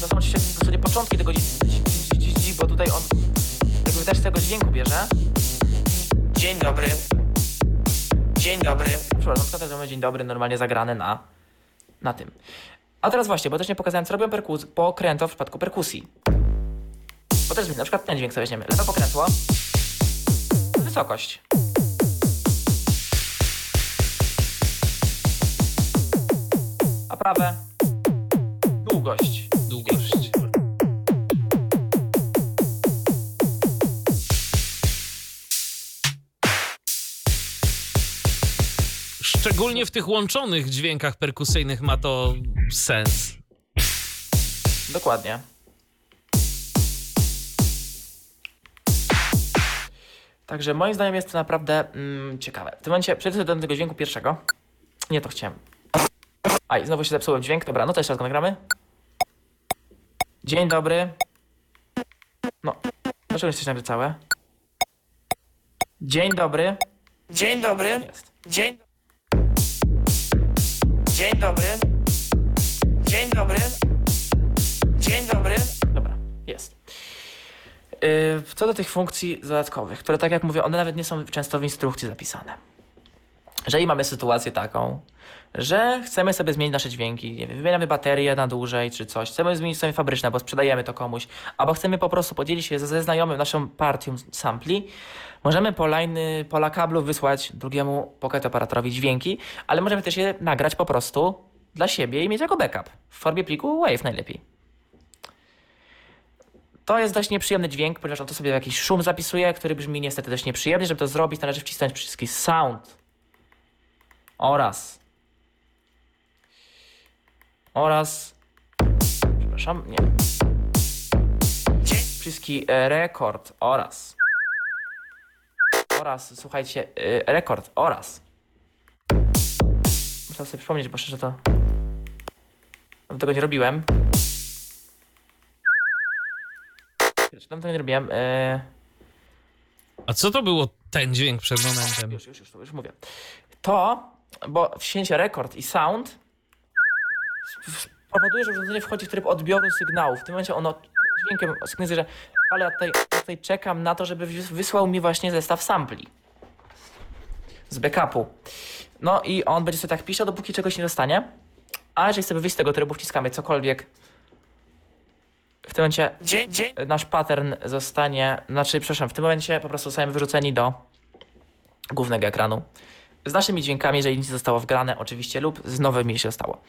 B: to są oczywiście w zasadzie początki tego dzi- bo tutaj on jakby też z tego dźwięku bierze.
C: Dzień dobry. Dzień dobry.
B: Przepraszam, przykład mamy dzień dobry normalnie zagrane na, na tym. A teraz właśnie, bo też nie pokazałem, co robią perkus- pokrętło w przypadku perkusji. Bo też na przykład ten dźwięk sobie weźmiemy. Lewe pokrętło. Wysokość. A prawe. Długość.
A: Długość. Szczególnie w tych łączonych dźwiękach perkusyjnych ma to sens.
B: Dokładnie. Także moim zdaniem jest to naprawdę mm, ciekawe. W tym momencie przejdę do tego dźwięku pierwszego. Nie, to chciałem. Aj, znowu się zepsułem dźwięk. Dobra, no to jeszcze raz go nagramy. Dzień dobry. No, dlaczego jesteś najpierw całe? Dzień dobry.
C: Dzień dobry.
B: Jest.
C: Dzień. Dzień dobry. Dzień dobry. Dzień dobry.
B: Dobra, jest. Yy, co do tych funkcji dodatkowych, które tak jak mówię, one nawet nie są często w instrukcji zapisane. Jeżeli mamy sytuację taką, że chcemy sobie zmienić nasze dźwięki, nie wiem, wymieniamy baterię na dłużej czy coś, chcemy zmienić sobie fabryczne, bo sprzedajemy to komuś, albo chcemy po prostu podzielić się ze, ze znajomym naszą partią sampli, możemy po pola kablu wysłać drugiemu pocket operatorowi dźwięki, ale możemy też je nagrać po prostu dla siebie i mieć jako backup w formie pliku WAV najlepiej. To jest dość nieprzyjemny dźwięk, ponieważ on to sobie jakiś szum zapisuje, który brzmi niestety dość nieprzyjemnie. Żeby to zrobić, należy wcisnąć przyciski sound oraz oraz przepraszam, nie. Przyciski record oraz oraz, słuchajcie, e, rekord oraz muszę sobie przypomnieć, bo szczerze to tego nie robiłem. Dawno tego nie robiłem. E,
A: A co to było ten dźwięk przed momentem?
B: Już, już, już, już mówię. To, bo wcięcie rekord i sound powoduje, że urządzenie wchodzi w tryb odbioru sygnałów. W tym momencie ono dźwiękiem sygnalizuje, że ale tutaj, tutaj czekam na to, żeby wys- wysłał mi właśnie zestaw sampli z backupu. No i on będzie sobie tak pisał, dopóki czegoś nie dostanie. A jeżeli chcemy wyjść z tego trybu, wciskamy cokolwiek. W tym momencie
C: Dzień, dzień.
B: nasz pattern zostanie, znaczy, przepraszam, w tym momencie po prostu zostajemy wyrzuceni do głównego ekranu. Z naszymi dźwiękami, jeżeli nic nie zostało wgrane, oczywiście, lub z nowymi, jeśli zostało.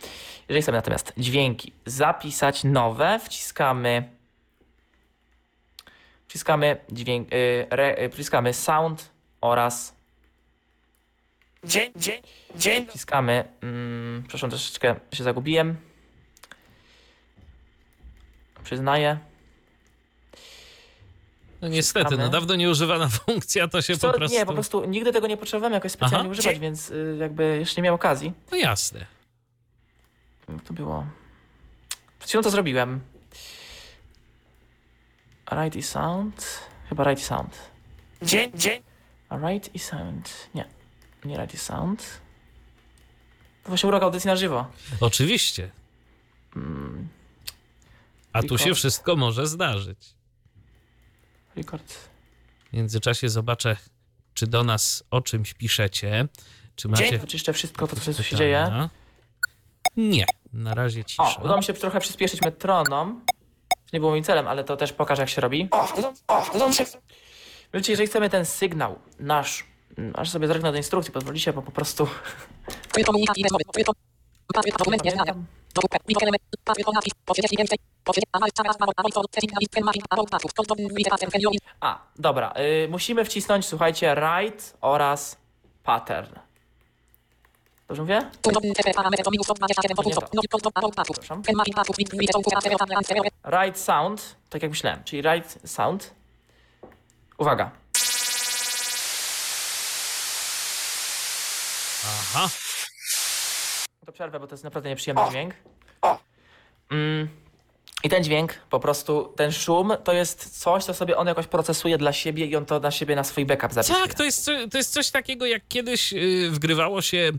B: Jeżeli chcemy natomiast dźwięki zapisać nowe, wciskamy wciskamy dźwięk, y, re, y, wciskamy sound oraz
C: Dzień, dzień, dzień.
B: wciskamy, mm, przepraszam, troszeczkę się zagubiłem. Przyznaję.
A: No niestety, no dawno nieużywana funkcja, to się
B: Co,
A: po prostu...
B: Nie, po prostu nigdy tego nie potrzebowałem jakoś specjalnie
A: Aha.
B: używać, więc y, jakby jeszcze nie miałem okazji.
A: No jasne.
B: Jak to było? Przed chwilą to zrobiłem. Right i sound. Chyba right i sound.
C: Dzień, dzień.
B: A right i sound. Nie. Nie right i sound. To właśnie urok audycji na żywo.
A: Oczywiście.
B: Mm,
A: A tu się wszystko może zdarzyć.
B: record.
A: W międzyczasie zobaczę, czy do nas o czymś piszecie. Czy macie...
B: Wyczyszczę wszystko to, co się dzieje.
A: Nie, na razie cisza.
B: O, udało mi się trochę przyspieszyć metronom. Nie było moim celem, ale to też pokażę, jak się robi. Wiecie, jeżeli chcemy ten sygnał nasz, aż sobie zerknę do instrukcji, pozwolicie, bo po prostu... A, dobra. Y, musimy wcisnąć, słuchajcie, right oraz pattern. Dobrze mówię?
E: Tu nowym TP parametr to minus 127
B: Nie
E: punktów.
B: to.
E: Nowy kod about patów.
B: Przepraszam.
E: Pen mapping patów. Widzę widzę czołgu. Stereo tam stereo.
B: Right sound, tak jak myślałem, czyli right sound. Uwaga.
A: Aha.
B: To przerwę, bo to jest naprawdę nieprzyjemny dźwięk.
C: O.
B: Mm. I ten dźwięk, po prostu ten szum, to jest coś, co sobie on jakoś procesuje dla siebie i on to na siebie na swój backup zapisuje.
A: Tak, to jest, to jest coś takiego, jak kiedyś y, wgrywało się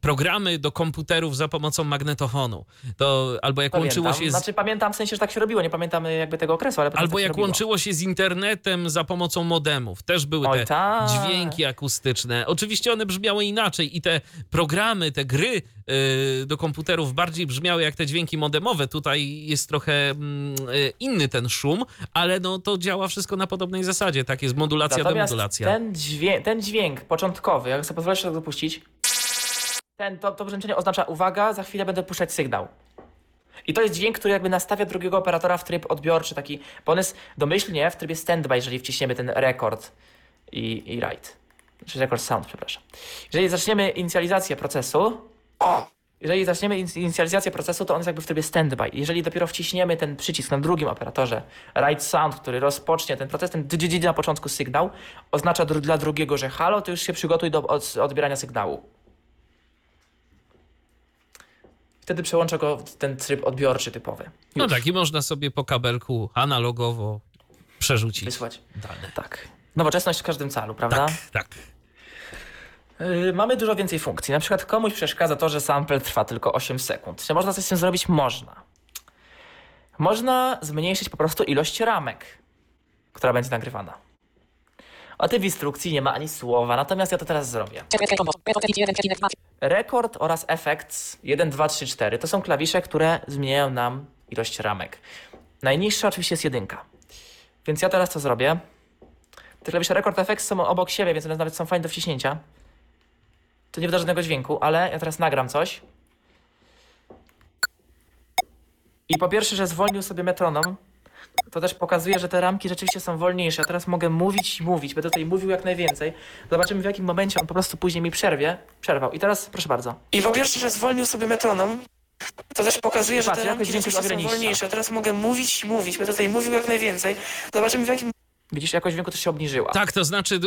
A: programy do komputerów za pomocą magnetofonu. To albo jak
B: Pamiętam.
A: łączyło się z
B: Znaczy pamiętam w sensie, że tak się robiło, nie pamiętam jakby tego okresu, ale
A: Albo
B: tak
A: jak
B: robiło.
A: łączyło się z internetem za pomocą modemów. Też były
B: Oj,
A: te
B: tak.
A: dźwięki akustyczne. Oczywiście one brzmiały inaczej i te programy, te gry do komputerów bardziej brzmiały jak te dźwięki modemowe. Tutaj jest trochę mm, y, inny ten szum, ale no to działa wszystko na podobnej zasadzie. Tak jest modulacja,
B: Natomiast
A: demodulacja.
B: ten dźwięk, ten dźwięk początkowy, jak sobie pozwolisz to dopuścić, ten, to, to brzęczenie oznacza uwaga, za chwilę będę puszczać sygnał. I to jest dźwięk, który jakby nastawia drugiego operatora w tryb odbiorczy, taki, bo on jest domyślnie w trybie standby, jeżeli wciśniemy ten rekord i, i write. Czy record sound, przepraszam. Jeżeli zaczniemy inicjalizację procesu, jeżeli zaczniemy in- inicjalizację procesu, to on jest jakby w trybie standby. Jeżeli dopiero wciśniemy ten przycisk na drugim operatorze, write sound, który rozpocznie ten proces, ten dźdź na początku sygnał, oznacza dru- dla drugiego, że halo, to już się przygotuj do od- odbierania sygnału. Wtedy przełączę go w ten tryb odbiorczy typowy.
A: No
B: Już.
A: tak, i można sobie po kabelku analogowo przerzucić
B: Wysłać.
A: dane.
B: Tak. Nowoczesność w każdym calu, prawda?
A: Tak, tak.
B: Yy, mamy dużo więcej funkcji. Na przykład komuś przeszkadza to, że sample trwa tylko 8 sekund. Czy można coś z tym zrobić? Można. Można zmniejszyć po prostu ilość ramek, która będzie nagrywana. O tym w instrukcji nie ma ani słowa, natomiast ja to teraz zrobię.
E: TP combo. Peto TP 1,2.
B: Rekord oraz Effects 1, 2, 3, 4 to są klawisze, które zmieniają nam ilość ramek. Najniższa oczywiście jest jedynka. Więc ja teraz to zrobię. Te klawisze Record Effects są obok siebie, więc one nawet są fajne do wciśnięcia. To nie wyda żadnego dźwięku, ale ja teraz nagram coś. I po pierwsze, że zwolnił sobie metronom, to też pokazuje, że te ramki rzeczywiście są wolniejsze. Ja teraz mogę mówić i mówić, będę tutaj mówił jak najwięcej. Zobaczymy w jakim momencie on po prostu później mi przerwie. Przerwał. I teraz proszę bardzo.
C: i po pierwsze, że zwolnił sobie metronom, to też pokazuje, że
B: Patrz,
C: te ramki
B: jest
C: rzeczywiście
B: o wiele
C: są
B: niższa.
C: wolniejsze. Teraz mogę mówić i mówić, będę tutaj mówił jak najwięcej. Zobaczymy w jakim
B: Widzisz, jakość dźwięku też się obniżyła.
A: Tak, to znaczy,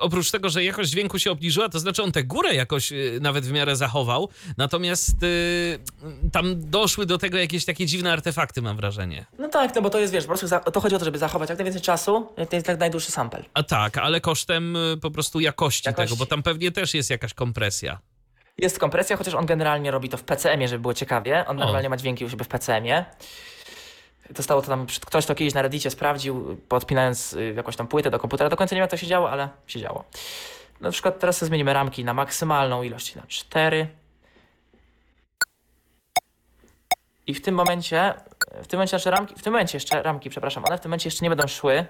A: oprócz tego, że jakość dźwięku się obniżyła, to znaczy on tę górę jakoś y, nawet w miarę zachował, natomiast y, tam doszły do tego jakieś takie dziwne artefakty, mam wrażenie.
B: No tak, no bo to jest, wiesz, po prostu za, to chodzi o to, żeby zachować jak najwięcej czasu, jak, naj- jak najdłuższy sample.
A: A tak, ale kosztem y, po prostu jakości,
B: Jakości.
A: tego, bo tam pewnie też jest jakaś kompresja.
B: Jest kompresja, chociaż on generalnie robi to w PCM-ie, żeby było ciekawie. On
A: O.
B: normalnie ma dźwięki u siebie w PCM-ie. To stało to tam, ktoś to kiedyś na Reddicie sprawdził, podpinając y, jakąś tam płytę do komputera. Do końca nie wiem, jak to się działo, ale się działo. Na przykład teraz zmienimy ramki na maksymalną ilość, na 4. I w tym momencie, w tym momencie nasze ramki, w tym momencie jeszcze ramki, przepraszam, one w tym momencie jeszcze nie będą szły.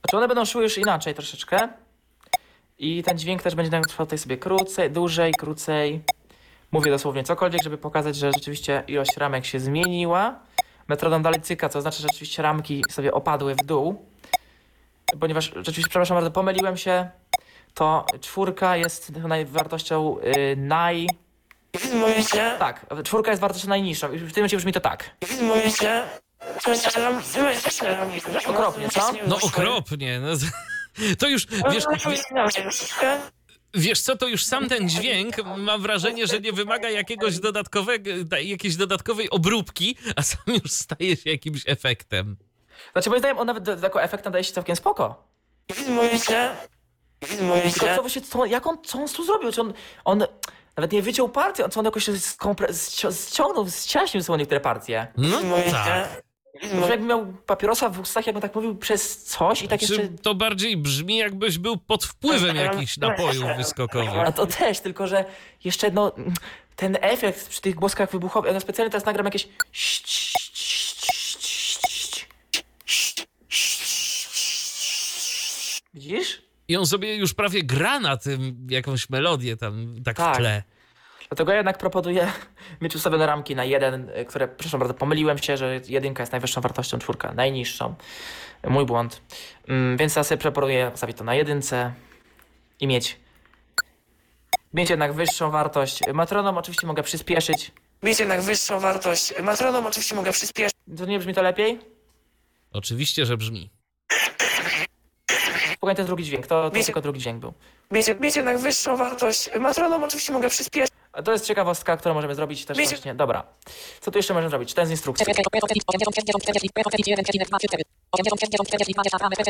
B: Znaczy one będą szły już inaczej troszeczkę. I ten dźwięk też będzie trwał tutaj sobie krócej, dłużej, krócej. Mówię dosłownie cokolwiek, żeby pokazać, że rzeczywiście ilość ramek się zmieniła. Dalej cyka, co oznacza, że rzeczywiście ramki sobie opadły w dół. Ponieważ rzeczywiście, przepraszam bardzo, pomyliłem się. To czwórka jest wartością y, naj...
C: Momencie,
B: Tak, czwórka jest wartością najniższą. I w tym momencie brzmi to tak. Okropnie, co?
A: No okropnie. No, to już, wiesz, wiesz co, to już sam ten dźwięk, mam wrażenie, że nie wymaga jakiegoś dodatkowego, jakiejś dodatkowej obróbki, a sam już staje się jakimś efektem.
B: Znaczy, moim zdaniem on nawet jako efekt nadaje się całkiem spoko. Tylko co, właśnie, co, jak on, co on tu zrobił? Czy on, on nawet nie wyciął partii, on, co on jakoś skompre- zci- ściągnął, ściaśnił są niektóre partie.
A: No tak.
B: Może
C: momencie,
B: jakby miał papierosa w ustach, jakby tak mówił przez coś i tak jeszcze...
A: Czy to bardziej brzmi, jakbyś był pod wpływem jakichś napojów wyskokowych?
B: A to też, tylko że jeszcze no, ten efekt przy tych głoskach wybuchowych, ja specjalnie teraz nagram jakieś... Widzisz?
A: I on sobie już prawie gra na tym jakąś melodię tam tak,
B: Tak.
A: w tle.
B: Dlatego ja jednak proponuję mieć ustawione ramki na jeden, y, które, przepraszam bardzo, pomyliłem się, że jedynka jest najwyższą wartością, czwórka najniższą. Mój błąd. Mm, Więc ja sobie proponuję postawić to na jedynce i mieć mieć jednak wyższą wartość. Metronom oczywiście mogę przyspieszyć.
C: mieć jednak wyższą wartość. Matronom oczywiście mogę przyspieszyć.
B: To nie brzmi to lepiej?
A: Oczywiście, że brzmi.
B: To jest drugi dźwięk, to, to
C: Wiecie-
B: tylko drugi dźwięk był.
C: Mieć, mieć jednak wyższą wartość. Matronom oczywiście mogę przyspieszyć.
B: To jest ciekawostka, którą możemy zrobić też właśnie. Dobra. Co tu jeszcze możemy zrobić? Ten z instrukcji.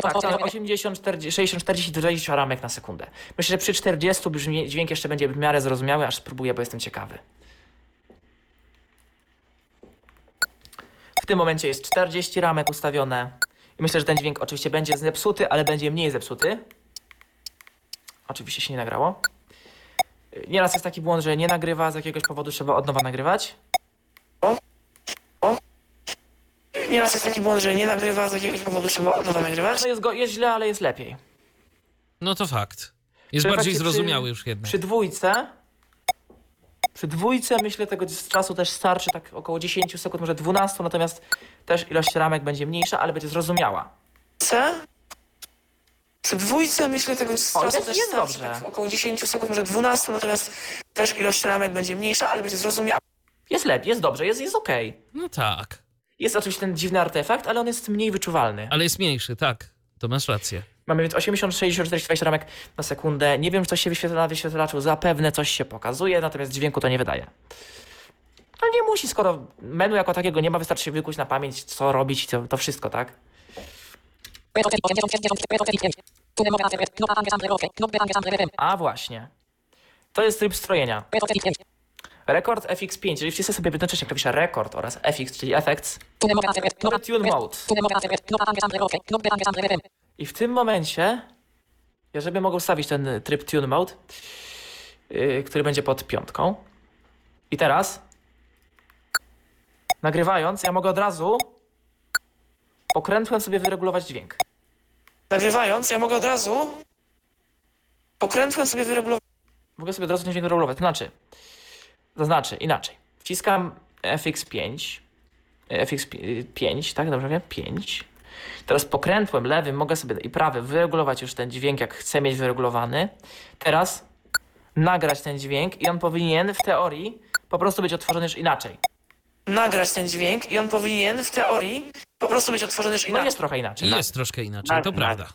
B: Tak, to 80, 40, 60, 40, 20 ramek na sekundę. Myślę, że przy 40 brzmi, dźwięk jeszcze będzie w miarę zrozumiały, aż spróbuję, bo jestem ciekawy. W tym momencie jest 40 ramek ustawione. I myślę, że ten dźwięk oczywiście będzie zepsuty, ale będzie mniej zepsuty. Oczywiście się nie nagrało. Nieraz jest taki błąd, że nie nagrywa, z jakiegoś powodu trzeba od nowa nagrywać.
C: Nieraz jest taki błąd, że nie nagrywa, z jakiegoś powodu trzeba od nowa nagrywać.
B: No jest, go, jest źle, ale jest lepiej.
A: No to fakt. Jest
B: Przy
A: bardziej zrozumiały
B: przy,
A: już jednak.
B: Przy dwójce. Przy dwójce myślę tego czasu też starczy tak około 10 sekund, może 12, natomiast też ilość ramek będzie mniejsza, ale będzie zrozumiała.
C: C? Przy dwójce myślę tego czasu
B: jest-
C: też
B: jest
C: starczy,
B: dobrze.
C: tak około 10 sekund, może 12, natomiast też ilość ramek będzie mniejsza, ale będzie zrozumiała.
B: Jest lepiej, jest dobrze, jest, jest okej.
A: No tak.
B: Jest oczywiście ten dziwny artefakt, ale on jest mniej wyczuwalny.
A: Ale jest mniejszy, tak. To masz rację.
B: Mamy więc 80, 60, 40, 20 ramek na sekundę. Nie wiem, czy coś się wyświetla na wyświetlaczu. Zapewne coś się pokazuje, natomiast dźwięku to nie wydaje. Ale nie musi, skoro menu jako takiego nie ma, wystarczy się wykuć na pamięć, co robić i to, to wszystko, tak? A właśnie. To jest tryb strojenia. Rekord FX5. Jeżeli wcisnę sobie jednocześnie klawisza rekord oraz FX, czyli effects, Tune mode. I w tym momencie, ja żeby mogę ustawić ten tryb tune mode, yy, który będzie pod piątką. I teraz, nagrywając, ja mogę od razu pokrętłem sobie wyregulować dźwięk.
C: Nagrywając, ja mogę od razu pokrętłem sobie wyregulować.
B: Mogę sobie od razu ten dźwięk wyregulować. To znaczy, to znaczy inaczej. Wciskam FX5, e, FX5, tak dobrze wiem? 5. Teraz pokrętłem lewym mogę sobie i prawym wyregulować już ten dźwięk, jak chcę mieć wyregulowany. Teraz nagrać ten dźwięk i on powinien w teorii po prostu być otworzony już inaczej.
C: Nagrać ten dźwięk i on powinien w teorii po prostu być otworzony już
B: No
C: inaczej.
B: jest trochę inaczej. tak?
A: Jest troszkę inaczej, to
C: na-
A: prawda.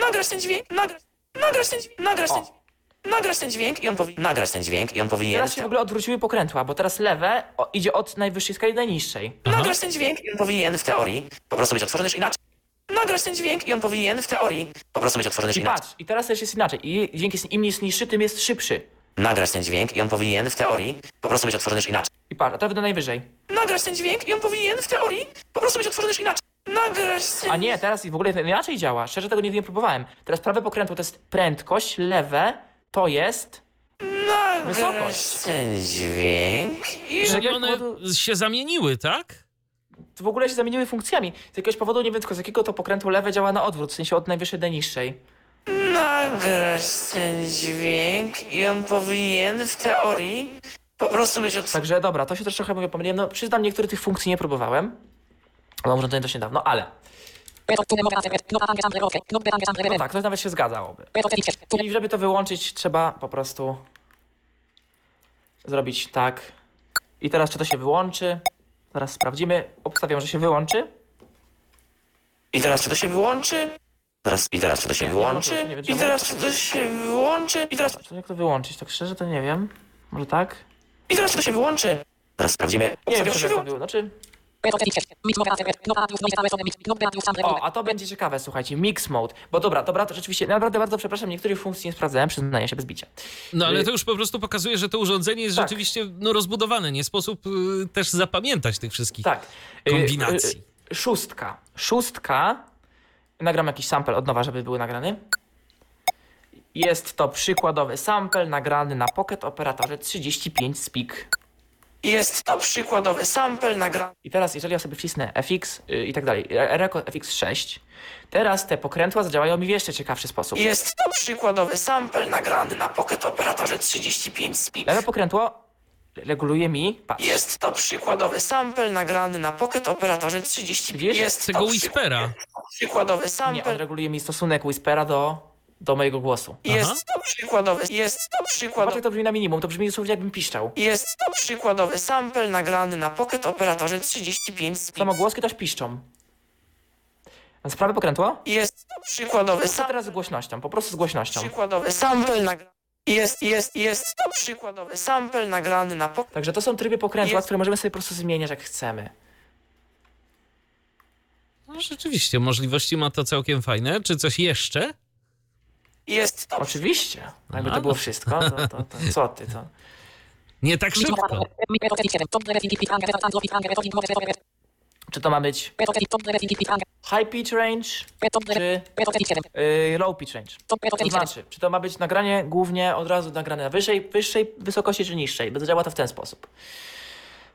C: Nagrać ten dźwięk, nagrać, nagrać ten dźwięk, nagrać ten
B: O.
C: dźwięk. Nagrać ten dźwięk i on powinien. Nagrać ten dźwięk i on powinien.
B: Teraz się w ogóle odwróciły pokrętła, bo teraz lewe o, idzie od najwyższej skali do najniższej.
A: Aha.
C: Nagrać ten dźwięk i on powinien w teorii po prostu być otworzony już inaczej. Nagrać ten dźwięk i on powinien w teorii po prostu być otworzony już
B: I
C: inaczej.
B: patrz, i teraz też jest inaczej. I dźwięk jest, im jest niższy, tym jest szybszy.
C: Nagrać ten dźwięk i on powinien w teorii po prostu być otworzony inaczej.
B: I patrz, a to do najwyżej.
C: Nagrać ten dźwięk i on powinien w teorii po prostu być otworzony inaczej. Nagrać ten
B: A nie, teraz w ogóle inaczej działa. Szczerze tego nigdy nie próbowałem. Teraz prawe pokrętło to jest prędkość, lewe to jest Wysokość.
C: ten dźwięk i
B: jakiegoś
A: one
B: powodu-
A: się zamieniły, tak?
B: w ogóle się zamieniły funkcjami. Z jakiegoś powodu nie wiem tylko z jakiego to pokrętło lewe działa na odwrót, w sensie od najwyższej do niższej.
C: Nagrać ten dźwięk i on powinien w teorii po prostu być od...
B: Także dobra, to się też trochę mówię pomyliłem. No przyznam, niektórych tych funkcji nie próbowałem. Mam urządzenie dość niedawno, ale no tak, to nawet się zgadzałoby. Czyli żeby to wyłączyć, trzeba po prostu zrobić tak. I teraz czy to się wyłączy? Zaraz sprawdzimy. Obstawiam, że się wyłączy.
C: I teraz czy to się wyłączy? Teraz, I teraz to się
B: Nie
C: wyłączy?
B: wiem
C: I
B: czemu.
C: teraz to się wyłączy? I teraz,
B: jak to wyłączyć? Tak szczerze to nie wiem. Może tak?
C: i teraz to się wyłączy? Teraz sprawdzimy.
B: Nie wiem, czy
C: że się
B: jak to było. Znaczy, o, a to będzie ciekawe, słuchajcie, mix mode. Bo dobra, dobra, to rzeczywiście, naprawdę bardzo przepraszam, niektórych funkcji nie sprawdzałem, przyznaję się bez bicia.
A: No ale
B: Y-
A: to już po prostu pokazuje, że to urządzenie jest
B: Tak.
A: rzeczywiście no, rozbudowane. Nie sposób y, też zapamiętać tych wszystkich
B: Tak. Y,
A: kombinacji.
B: y, y, Szóstka. Szóstka. Nagram jakiś sample od nowa, żeby były nagrany. Jest to przykładowy sample nagrany na Pocket Operatorze 35 speak.
C: Jest to przykładowy sample nagrany.
B: I teraz, jeżeli ja sobie wcisnę FX y, i tak dalej, re- rekord FX6, teraz te pokrętła zadziałają mi w jeszcze ciekawszy sposób.
C: Jest to przykładowy sample nagrany na Pocket Operatorze 35 speak.
B: Lewe pokrętło reguluje mi, patrz,
C: Jest to przykładowy sample nagrany na Pocket Operatorze 35.
B: Wiesz,
C: Jest
A: Tego
C: to
A: Whispera.
C: przykładowy
B: nie, on
C: sample.
B: reguluje mi stosunek Whispera do, do mojego głosu.
C: Jest to przykładowy. Jest to
B: Patrz,
C: przykładowy.
B: jak to brzmi na minimum, to brzmi dosłownie jakbym piszczał.
C: Jest to przykładowy sample nagrany na Pocket Operatorze 35 speak.
B: Samogłoski też piszczą. Prawe pokrętło?
C: Jest to przykładowy sample.
B: teraz z głośnością, po prostu z głośnością.
C: Przykładowy sample nagrany. Jest, jest, jest to przykładowy sample nagrany na Pocket.
B: Także to są tryby pokrętła,
C: Jest-
B: które możemy sobie po prostu zmieniać jak chcemy.
A: No, rzeczywiście, możliwości ma to całkiem fajne. Czy coś jeszcze?
C: Jest to
B: Oczywiście. Jakby to było wszystko, to, to, to co ty, to...
A: Nie tak szybko.
B: Czy to ma być high pitch range, czy yy, low pitch range? To znaczy, czy to ma być nagranie głównie od razu nagrane na wyższej, wyższej wysokości, czy niższej? Bo działa to w ten sposób.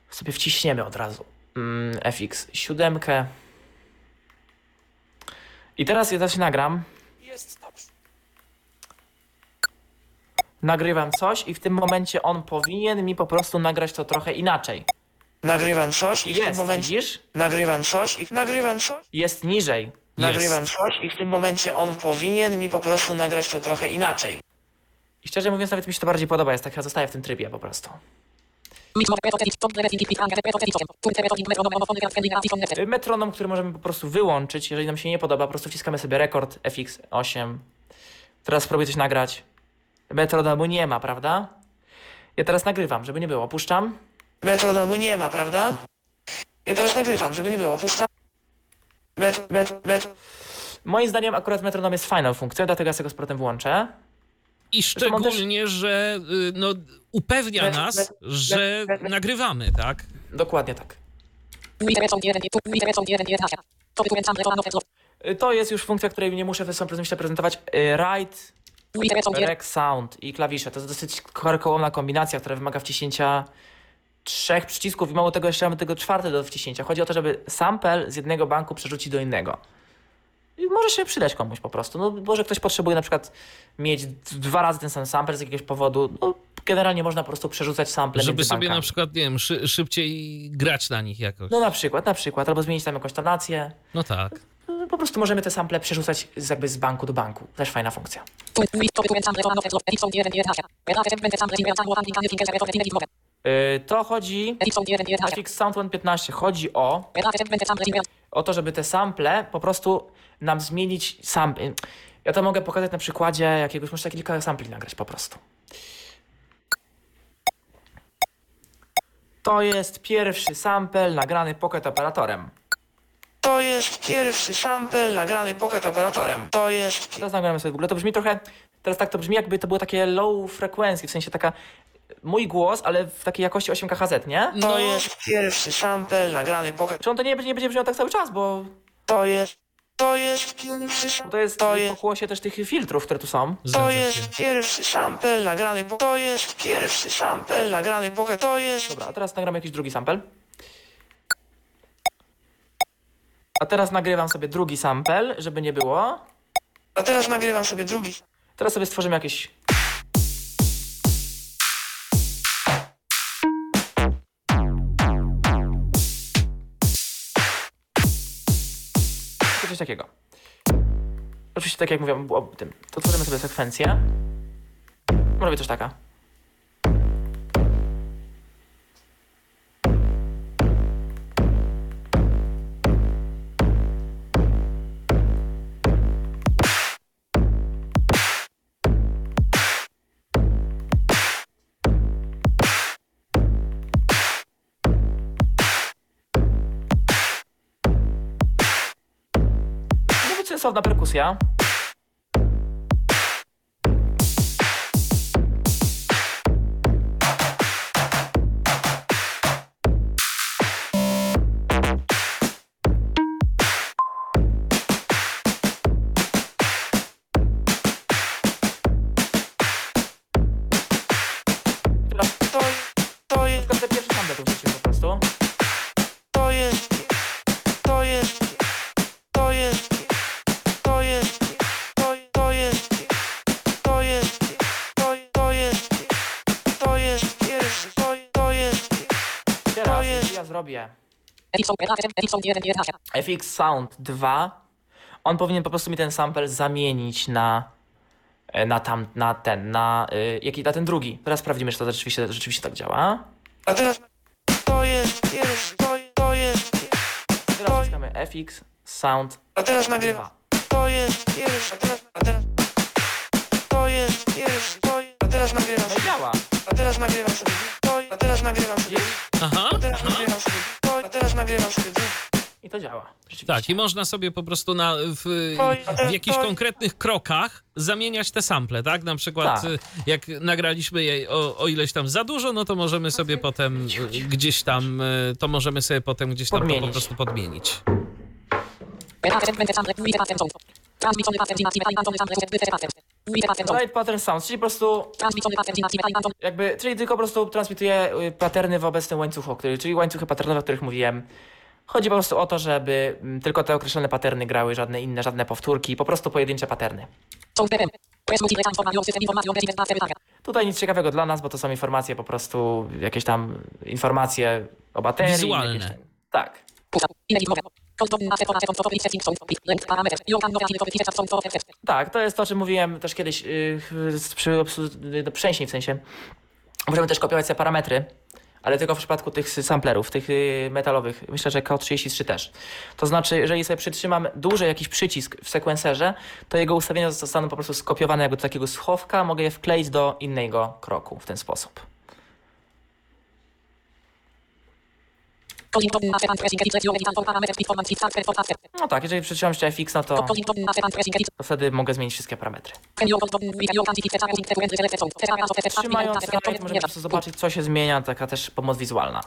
B: Sobie wciśniemy od razu mm, FX7. I teraz ja się nagram. Nagrywam coś i w tym momencie on powinien mi po prostu nagrać to trochę inaczej.
C: Nagrywam coś i w tym
B: Jest,
C: momencie.
B: widzisz?
C: Nagrywam coś i nagrywam coś.
B: Jest niżej.
C: Nagrywam coś i w tym momencie on powinien mi po prostu nagrać to trochę inaczej.
B: I szczerze mówiąc, nawet mi się to bardziej podoba. Jest tak, ja zostaję w tym trybie po prostu. Y, Metronom, który możemy po prostu wyłączyć, jeżeli nam się nie podoba, po prostu wciskamy sobie rekord FX8. Teraz spróbuję coś nagrać. Metronomu nie ma, prawda? Ja teraz nagrywam, żeby nie było. Opuszczam.
C: Metronomu nie ma, prawda? Ja teraz nagrywam, żeby nie było. Puszczam. Metr, metr, metr.
B: Moim zdaniem akurat metronom jest fajną funkcją, dlatego ja sobie go z powrotem włączę.
A: I
B: on też-
A: szczególnie, że y, no, upewnia
C: Le-
A: nas,
C: le-
A: że
C: le-
A: nagrywamy, tak?
B: Dokładnie tak. Y, To jest już funkcja, której nie muszę wysoko myślę prezentować. Y, Right, Rec Sound i klawisze. To jest dosyć kołomna kombinacja, która wymaga wciśnięcia trzech przycisków i mało tego jeszcze mamy tego czwarte do wciśnięcia. Chodzi o to, żeby sample z jednego banku przerzucić do innego. I może się przydać komuś po prostu. No, może ktoś potrzebuje na przykład mieć dwa razy ten sam sample z jakiegoś powodu. No, generalnie można po prostu przerzucać sample
A: Żeby sobie
B: bankami.
A: na przykład, nie wiem, szy, szybciej grać na nich jakoś.
B: No na przykład, na przykład. Albo zmienić tam jakąś tonację.
A: No tak.
B: No, Po prostu możemy te sample przerzucać z, jakby z banku do banku. Też fajna funkcja. Yy, to chodzi... FX Sound 1.15 chodzi o, o to, żeby te sample po prostu nam zmienić sam. Ja to mogę pokazać na przykładzie jakiegoś, muszę kilka sampli nagrać po prostu. To jest pierwszy sample nagrany Pocket Operatorem.
C: To jest pierwszy sample nagrany Pocket Operatorem. To jest...
B: Teraz nagramy sobie w ogóle. To brzmi trochę, teraz tak to brzmi jakby to było takie low frequency, w sensie taka mój głos, ale w takiej jakości 8 kHz, nie?
C: To
A: No,
C: jest pierwszy sample nagrany Pocket...
B: Czy on to nie będzie, nie będzie brzmiał tak cały czas, bo
C: To jest... To jest pierwszy sam-
B: To jest
C: To jest-
B: pokłosie też tych filtrów, które tu są.
C: To
A: Zgadza się.
C: jest pierwszy sample nagrany w To jest pierwszy sample nagrany w To jest
B: Dobra, a teraz nagram jakiś drugi sample. A teraz nagrywam sobie drugi sample, żeby nie było.
C: A teraz nagrywam sobie drugi
B: Teraz sobie stworzymy jakieś... Coś takiego. Oczywiście tak jak mówiłem tym, to tworzymy sobie sekwencję. Może być też taka. Może być sensowna FX Sound 2, on powinien po prostu mi ten sample zamienić na, e, na tam, na ten, na, y, jaki, na ten drugi. Teraz sprawdzimy, czy to rzeczywiście, rzeczywiście tak działa.
C: A teraz To jest pierwszy To, to jest
B: Teraz naciskamy FX Sound
C: A teraz nagrywam
B: 2.
C: To jest pierwszy A teraz A teraz To jest pierwszy To, a teraz nagrywam
B: No i działa.
C: A teraz nagrywam sobie To, a teraz nagrywam sobie
A: Aha,
C: A teraz
A: aha.
C: nagrywam sobie
B: I to działa.
A: Tak, i można sobie po prostu na, w, w jakichś konkretnych krokach zamieniać te sample, tak? Na przykład
B: Tak.
A: y, jak nagraliśmy je o, o ileś tam za dużo, no to możemy sobie potem y, gdzieś tam, y, to możemy sobie potem gdzieś tam to po
B: Podmienić.
A: prostu podmienić.
E: 11, 20 sample, 20 pattern sound. Transmissiony pattern sample, 20 pattern. 20 pattern sound.
B: Light Pattern Sound, czyli po prostu jakby, czyli tylko po prostu transmituje y, paterny w obecnym łańcuchu, który, czyli łańcuchy paternowe, o których mówiłem. Chodzi po prostu o to, żeby mm, tylko te określone paterny grały, żadne inne, żadne powtórki, po prostu pojedyncze paterny. Tutaj nic ciekawego dla nas, bo to są informacje po prostu, jakieś tam informacje o baterii.
A: Wizualne.
B: jakieś Tak. Tak, to jest to, o czym mówiłem też kiedyś z- przy obsłudze do przejścień w sensie. Możemy też kopiować sobie parametry, ale tylko w przypadku tych samplerów, tych yy, metalowych. Myślę, że K33 też. To znaczy, jeżeli sobie przytrzymam dłużej jakiś przycisk w sekwenserze, to jego ustawienia zostaną po prostu skopiowane jakby do takiego schowka. Mogę je wkleić do innego kroku w ten sposób. No tak, jeżeli przytrzymam jeszcze FX, no to, to wtedy mogę zmienić wszystkie parametry. Trzymając right, możemy po prostu zobaczyć, co się zmienia, taka też pomoc wizualna.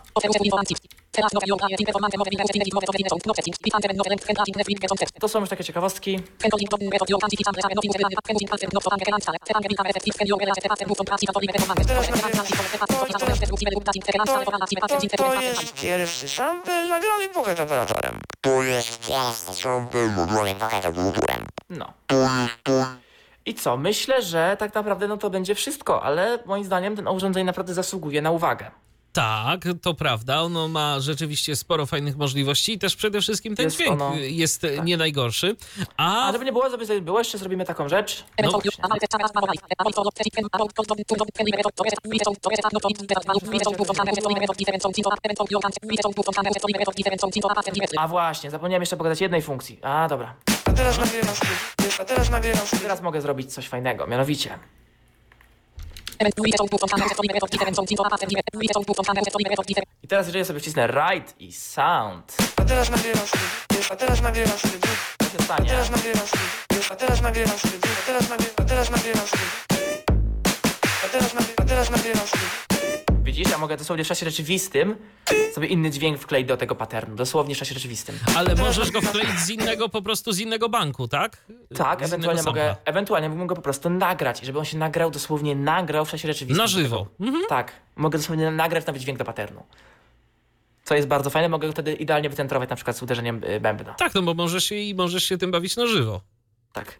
B: To są już takie ciekawostki.
E: To
C: jest pierwszy nagrany w operatorem To jest pierwszy sample nagrany w operatorem
B: No. I co? Myślę, że tak naprawdę no to będzie wszystko, ale moim zdaniem ten urządzenie naprawdę zasługuje na uwagę.
A: Tak, to prawda. Ono ma rzeczywiście sporo fajnych możliwości i też przede wszystkim ten
B: Jest
A: dźwięk
B: ono-
A: jest nie najgorszy. A
B: A żeby nie było, żeby było, jeszcze zrobimy taką rzecz.
A: No.
B: A właśnie, zapomniałem jeszcze pokazać jednej funkcji. A dobra.
C: A teraz sobie A teraz
B: Teraz mogę zrobić coś fajnego, mianowicie. I teraz jeżeli sobie wcisnę right i sound,
C: A teraz nagrywam sobie A teraz
B: co się
C: A teraz A teraz nagrywam sobie A teraz nagrywam A teraz nagrywam sobie A teraz nagrywam A teraz nagrywam sobie
B: widzisz, ja mogę dosłownie w czasie rzeczywistym sobie inny dźwięk wkleić do tego patternu. Dosłownie w czasie rzeczywistym.
A: Ale możesz go wkleić z innego, po prostu z innego banku, tak?
B: Tak,
A: Z
B: ewentualnie
A: innego
B: mogę,
A: sampla.
B: ewentualnie mógłbym go po prostu nagrać, i żeby on się nagrał, dosłownie nagrał w czasie rzeczywistym.
A: Na żywo. Mhm.
B: Tak, mogę dosłownie nagrać nawet dźwięk do patternu. Co jest bardzo fajne, mogę go wtedy idealnie wycentrować na przykład z uderzeniem y, bębna.
A: Tak, no bo możesz się, i możesz się tym bawić na żywo.
B: Tak.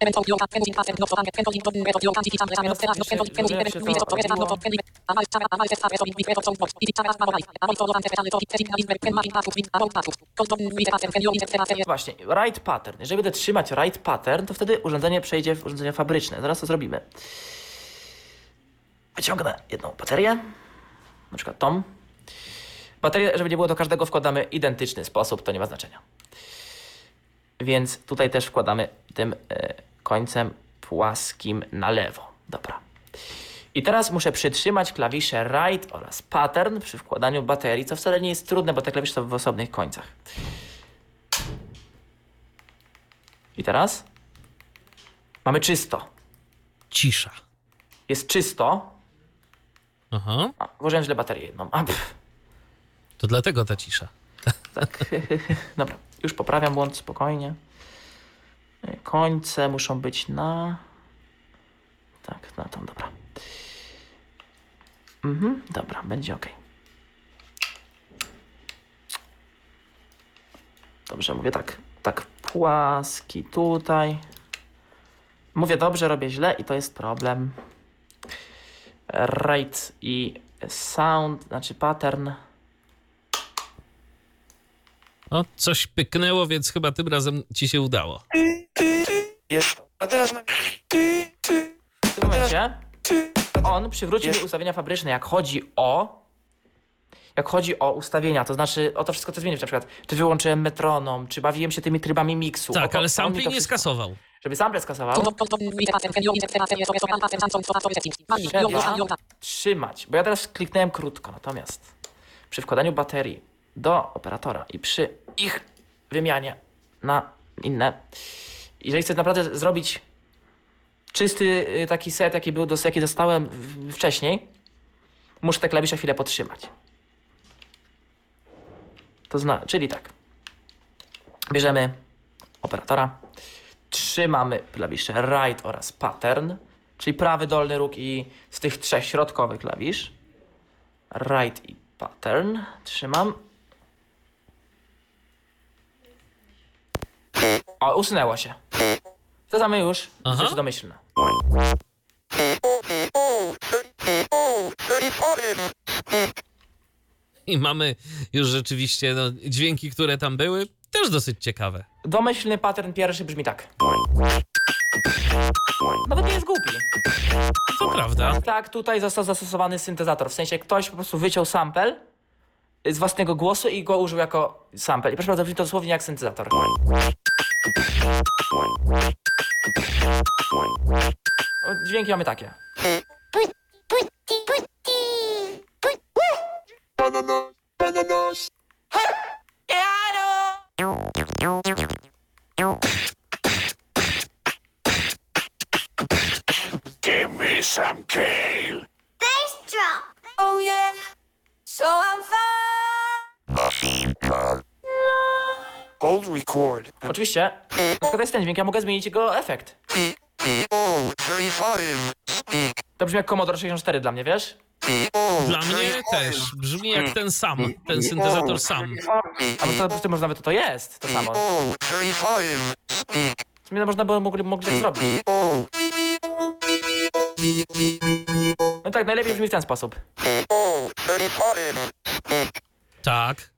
B: Właśnie, write pattern. Jeżeli będę trzymać write pattern, to wtedy urządzenie przejdzie w urządzenie fabryczne. Zaraz to zrobimy. Wyciągnę jedną baterię, na przykład tą. Baterię, żeby nie było do każdego, wkładamy identyczny sposób, to nie ma znaczenia. Więc tutaj też wkładamy tym e, końcem płaskim na lewo. Dobra. I teraz muszę przytrzymać klawisze write oraz pattern przy wkładaniu baterii, co wcale nie jest trudne, bo te klawisze są w osobnych końcach. I teraz mamy czysto.
A: Cisza.
B: Jest czysto.
A: Aha,
B: A, włożyłem źle baterię jedną. A, pff,
A: to dlatego ta cisza.
B: tak. Dobra, już poprawiam błąd spokojnie. Końce muszą być na. Tak, na tą, dobra. Mhm, dobra, będzie ok. Dobrze, mówię tak. Tak, płaski tutaj. Mówię dobrze, robię źle i to jest problem. Rate i sound, znaczy pattern.
A: O, coś pyknęło, więc chyba tym razem ci się udało.
C: Jest. A teraz na...
B: W tym momencie on przywrócił mi ustawienia fabryczne, jak chodzi o. Jak chodzi o ustawienia, to znaczy o to wszystko, co zmienić. Na przykład, czy wyłączyłem metronom, czy bawiłem się tymi trybami miksu.
A: Tak,
B: to-
A: ale
B: on mi
A: sampli
B: to
A: nie
B: wszystko-
A: skasował.
B: Żeby sample skasował,
E: your
B: trzymać. Bo ja teraz kliknąłem krótko, natomiast przy wkładaniu baterii do operatora i przy ich wymianie na inne, jeżeli chcę naprawdę zrobić czysty y, taki set, jaki był, jaki dostałem wcześniej, muszę te klawisze chwilę podtrzymać. To zna, czyli tak. Bierzemy operatora, trzymamy klawisze right oraz pattern, czyli prawy dolny róg i z tych trzech środkowych klawisz. Right i pattern. Trzymam. O, usunęło się. To mamy już
A: Aha.
B: rzeczy domyślne.
A: I mamy już rzeczywiście no, dźwięki, które tam były, też dosyć ciekawe.
B: Domyślny pattern pierwszy brzmi tak. Nawet nie jest głupi.
A: To prawda.
B: Tak, tutaj został zastosowany syntezator. W sensie ktoś po prostu wyciął sample z własnego głosu i go użył jako sample. I proszę bardzo, brzmi to dosłownie jak syntezator. O, Dźwięki mamy takie.
D: Bass drum.
C: Oh yeah. So I'm fine. Hold record.
B: Oczywiście, to jest ten dźwięk, ja mogę zmienić jego efekt. To brzmi jak Commodore 64 dla mnie, wiesz?
A: Dla mnie też brzmi jak ten sam, ten syntezator sam.
B: A to po prostu może nawet to jest, to samo. W sumie można było mogli, mogli tak zrobić. No tak, najlepiej brzmi w ten sposób.
A: Tak.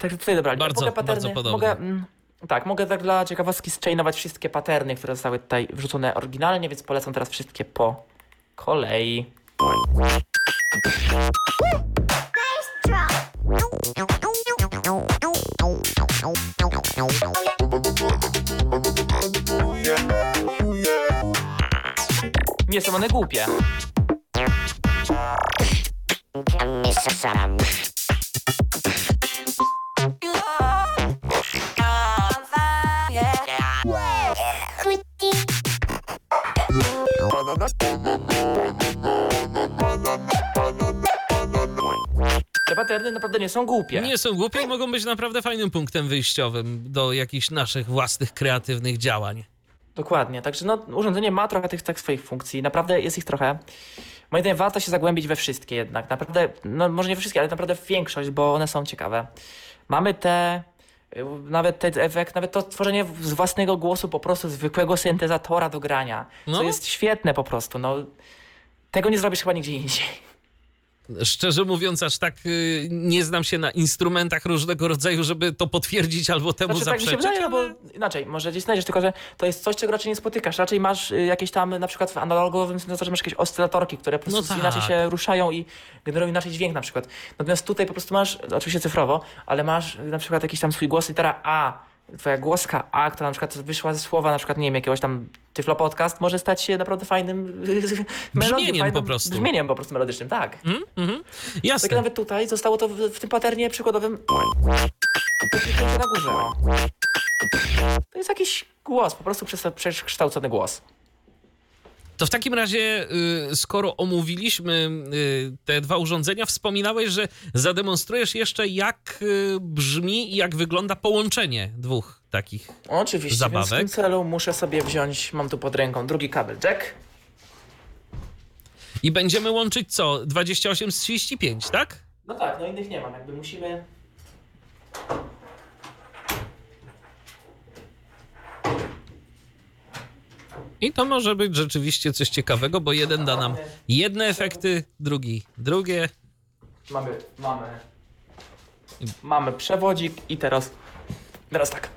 B: Tak, tutaj dobrali.
A: Bardzo-
B: mogę paterny,
A: bardzo podobnie.
B: mogę, mm, Tak, mogę tak dla ciekawostki zchainować wszystkie paterny, które zostały tutaj wrzucone oryginalnie, więc polecam teraz wszystkie po kolei. Nie są one głupie. Nie są głupie.
A: Nie są głupie i mogą być naprawdę fajnym punktem wyjściowym do jakichś naszych własnych kreatywnych działań.
B: Dokładnie, także no, urządzenie ma trochę tych tak swoich funkcji, naprawdę jest ich trochę. Moim zdaniem warto się zagłębić we wszystkie jednak, naprawdę, no może nie we wszystkie, ale naprawdę w większość, bo one są ciekawe. Mamy te, y, nawet ten efekt, nawet to tworzenie z własnego głosu po prostu zwykłego syntezatora do grania, co
A: No.
B: jest świetne po prostu, no. Tego nie zrobisz chyba nigdzie indziej.
A: Szczerze mówiąc, aż tak y, nie znam się na instrumentach różnego rodzaju, żeby to potwierdzić albo temu
B: Znaczy, tak mi się
A: zaprzeczyć.
B: wydaje, no bo inaczej, może gdzieś znajdziesz, tylko że to jest coś, czego raczej nie spotykasz. Raczej masz y, jakieś tam, na przykład w analogowym syntezatorze masz jakieś oscylatorki, które po
A: No
B: prostu
A: tak.
B: inaczej się ruszają i generują inaczej dźwięk na przykład. Natomiast tutaj po prostu masz, oczywiście cyfrowo, ale masz na przykład jakiś tam swój głos litera A, twoja głoska A, która na przykład wyszła ze słowa, na przykład, nie wiem, jakiegoś tam Tyflo Podcast, może stać się naprawdę fajnym
A: Brzmieniem
B: fajnym,
A: po prostu.
B: Brzmieniem po prostu melodycznym, tak.
A: Mhm.
B: Tak
A: Jasne.
B: nawet tutaj zostało to w, w tym paternie przykładowym. Na górze. To jest jakiś głos, po prostu przekształcony głos.
A: To w takim razie, y, skoro omówiliśmy y, te dwa urządzenia, wspominałeś, że zademonstrujesz jeszcze, jak y, brzmi i jak wygląda połączenie dwóch takich.
B: Oczywiście,
A: Zabawek.
B: więc w tym celu muszę sobie wziąć, mam tu pod ręką drugi kabel jack.
A: I będziemy łączyć co? 28 z 35, tak?
B: No tak, no innych nie mam, jakby musimy...
A: I to może być rzeczywiście coś ciekawego, bo jeden da nam jedne efekty, drugi drugie.
B: Mamy, mamy... Mamy przewodzik i teraz... Teraz tak.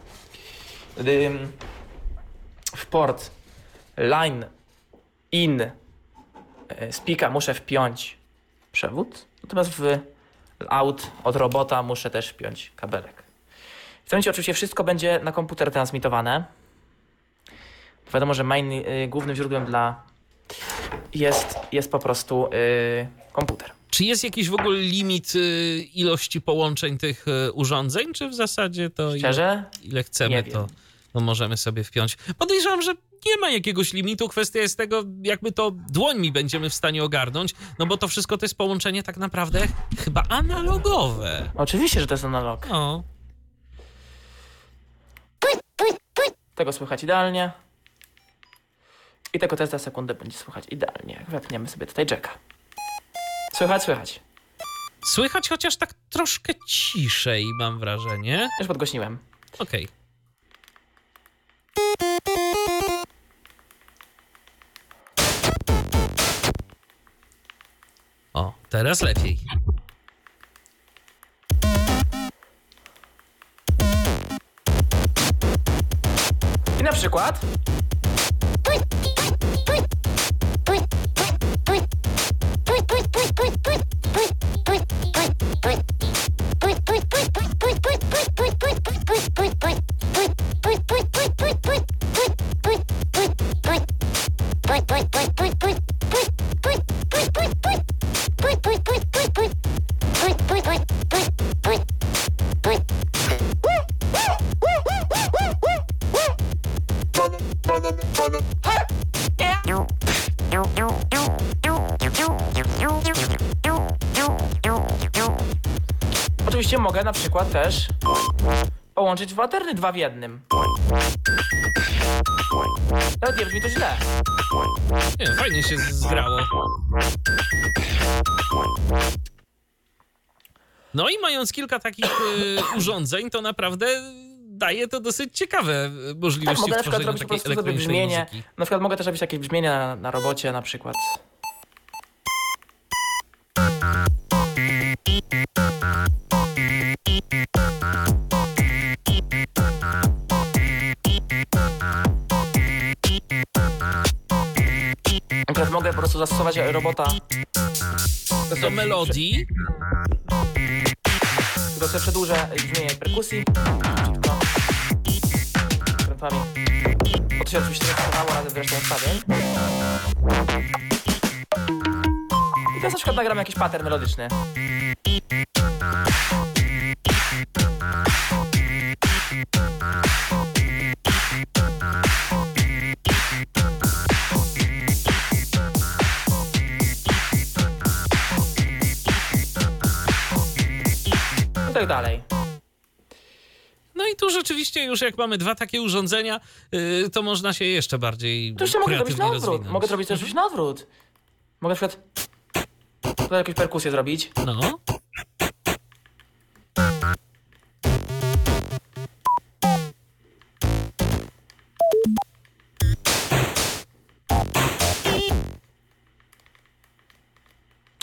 B: W port line in e, spika muszę wpiąć przewód, natomiast w out od robota muszę też wpiąć kabelek. W tym momencie oczywiście wszystko będzie na komputer transmitowane. Wiadomo, że main, y, głównym źródłem dla jest, jest po prostu y, komputer.
A: Czy jest jakiś w ogóle limit y, ilości połączeń tych y, urządzeń, czy w zasadzie to ile,
B: Szczerze?
A: ile chcemy,
B: Nie
A: to, to możemy sobie wpiąć? Podejrzewam, że nie ma jakiegoś limitu. Kwestia jest tego, jak my to dłońmi będziemy w stanie ogarnąć, no bo to wszystko to jest połączenie tak naprawdę chyba analogowe.
B: Oczywiście, że to jest analog.
A: No.
B: Tego słychać idealnie. I tego też za sekundę będzie słychać idealnie. Wepniemy sobie tutaj jacka. Słychać, słychać.
A: Słychać chociaż tak troszkę ciszej, mam wrażenie.
B: Już podgłośniłem.
A: Okej. O, teraz lepiej.
B: I na przykład... Oczywiście mogę na przykład też połączyć dwa terny dwa w jednym. Nawet nie brzmi to źle.
A: Nie, fajnie się zgrało. No i mając kilka takich y, urządzeń, to naprawdę daje to dosyć ciekawe
B: Tak,
A: możliwości
B: mogę na przykład robić po
A: takiej
B: prostu sobie
A: elektronicznej
B: brzmienie.
A: muzyki.
B: Na przykład mogę też robić jakieś brzmienie na, na robocie na przykład. Mogę po prostu zastosować robota
A: Do melodii.
B: Tylko sobie przedłużę brzmienie perkusji. No. Krętami. Bo to się oczywiście zastosowało razem z resztą ustawień. I teraz na przykład nagram jakiś pattern melodyczny. Tak dalej.
A: No i tu rzeczywiście już jak mamy dwa takie urządzenia, y, to można się jeszcze bardziej
B: To jeszcze mogę zrobić na odwrót.
A: rozwinąć.
B: Mogę zrobić też coś na odwrót. Mogę na przykład tutaj jakąś perkusję zrobić.
A: No.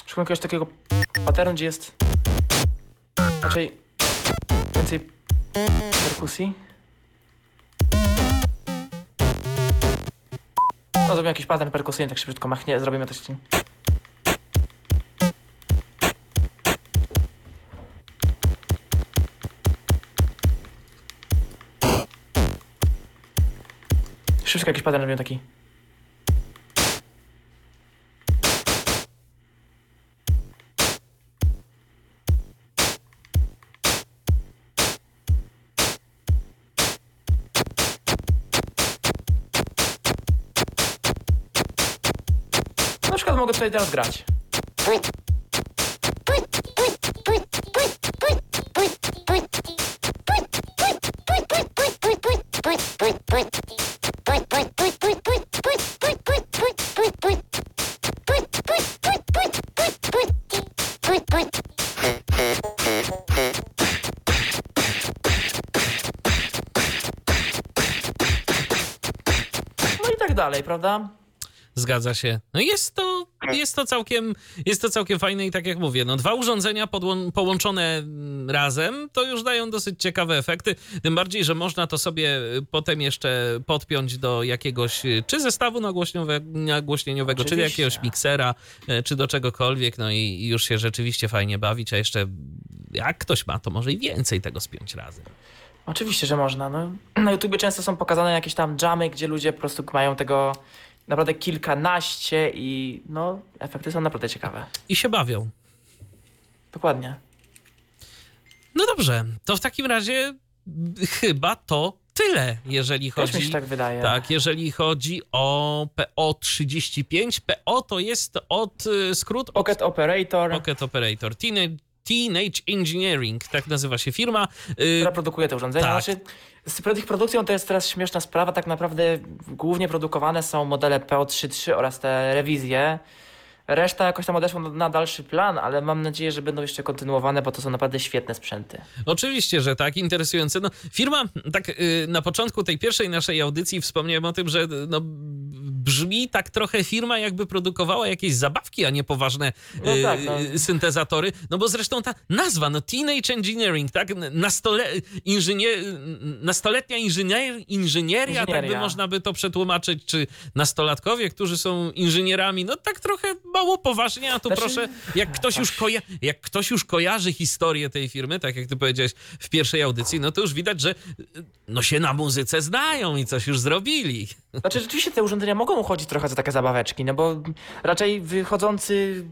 B: Szukam jakiegoś takiego patternu, gdzie jest raczej więcej perkusji. No, zrobimy jakiś pattern perkusyjny, tak szybciutko machnie, zrobimy coś. Szybciutko jakiś pattern robimy taki. Na przykład mogę tutaj teraz grać. No i tak dalej, prawda?
A: Zgadza się. No jest to, jest to całkiem, jest to całkiem fajne i tak jak mówię, no dwa urządzenia podłą- połączone mm, razem to już dają dosyć ciekawe efekty, tym bardziej, że można to sobie y, potem jeszcze podpiąć do jakiegoś y, czy zestawu nagłośnieniowego, czy do jakiegoś miksera, y, czy do czegokolwiek, no i już się rzeczywiście fajnie bawić, a jeszcze jak ktoś ma, to może i więcej tego spiąć razem.
B: Oczywiście, że można. No, na YouTubie często są pokazane jakieś tam jamy, gdzie ludzie po prostu mają tego naprawdę kilkanaście i no, efekty są naprawdę ciekawe.
A: I się bawią.
B: Dokładnie.
A: No dobrze, to w takim razie chyba to tyle, jeżeli
B: Też mi
A: chodzi.
B: się tak wydaje.
A: Tak, jeżeli chodzi o PO35. PO to jest od y, skrót od
B: Pocket Operator,
A: Pocket Operator. Teenage, Teenage Engineering, tak nazywa się firma. Y,
B: która produkuje te urządzenia.
A: tak.
B: Znaczy, z ich produkcją to jest teraz śmieszna sprawa. Tak naprawdę głównie produkowane są modele PO33 oraz te rewizje. Reszta jakoś tam odeszła na- na dalszy plan, ale mam nadzieję, że będą jeszcze kontynuowane, bo to są naprawdę świetne sprzęty.
A: Oczywiście, że tak, interesujące. No, firma, tak y, na początku tej pierwszej naszej audycji wspomniałem o tym, że no, brzmi tak trochę firma, jakby produkowała jakieś zabawki, a nie poważne
B: No
A: y,
B: tak, no.
A: y, syntezatory. No bo zresztą ta nazwa, no Teenage Engineering, tak? Nastole, inżynier, nastoletnia inżynier, inżynieria, tak by
B: Inżynieria.
A: można by to przetłumaczyć, czy nastolatkowie, którzy są inżynierami, no tak trochę mało poważnie, a tu
B: Znaczy-
A: proszę, jak ktoś, już koja- jak ktoś już kojarzy historię tej firmy, tak jak ty powiedziałeś w pierwszej audycji, no to już widać, że no się na muzyce znają i coś już zrobili.
B: Znaczy, rzeczywiście te urządzenia mogą uchodzić trochę za takie zabaweczki, no bo raczej wychodzący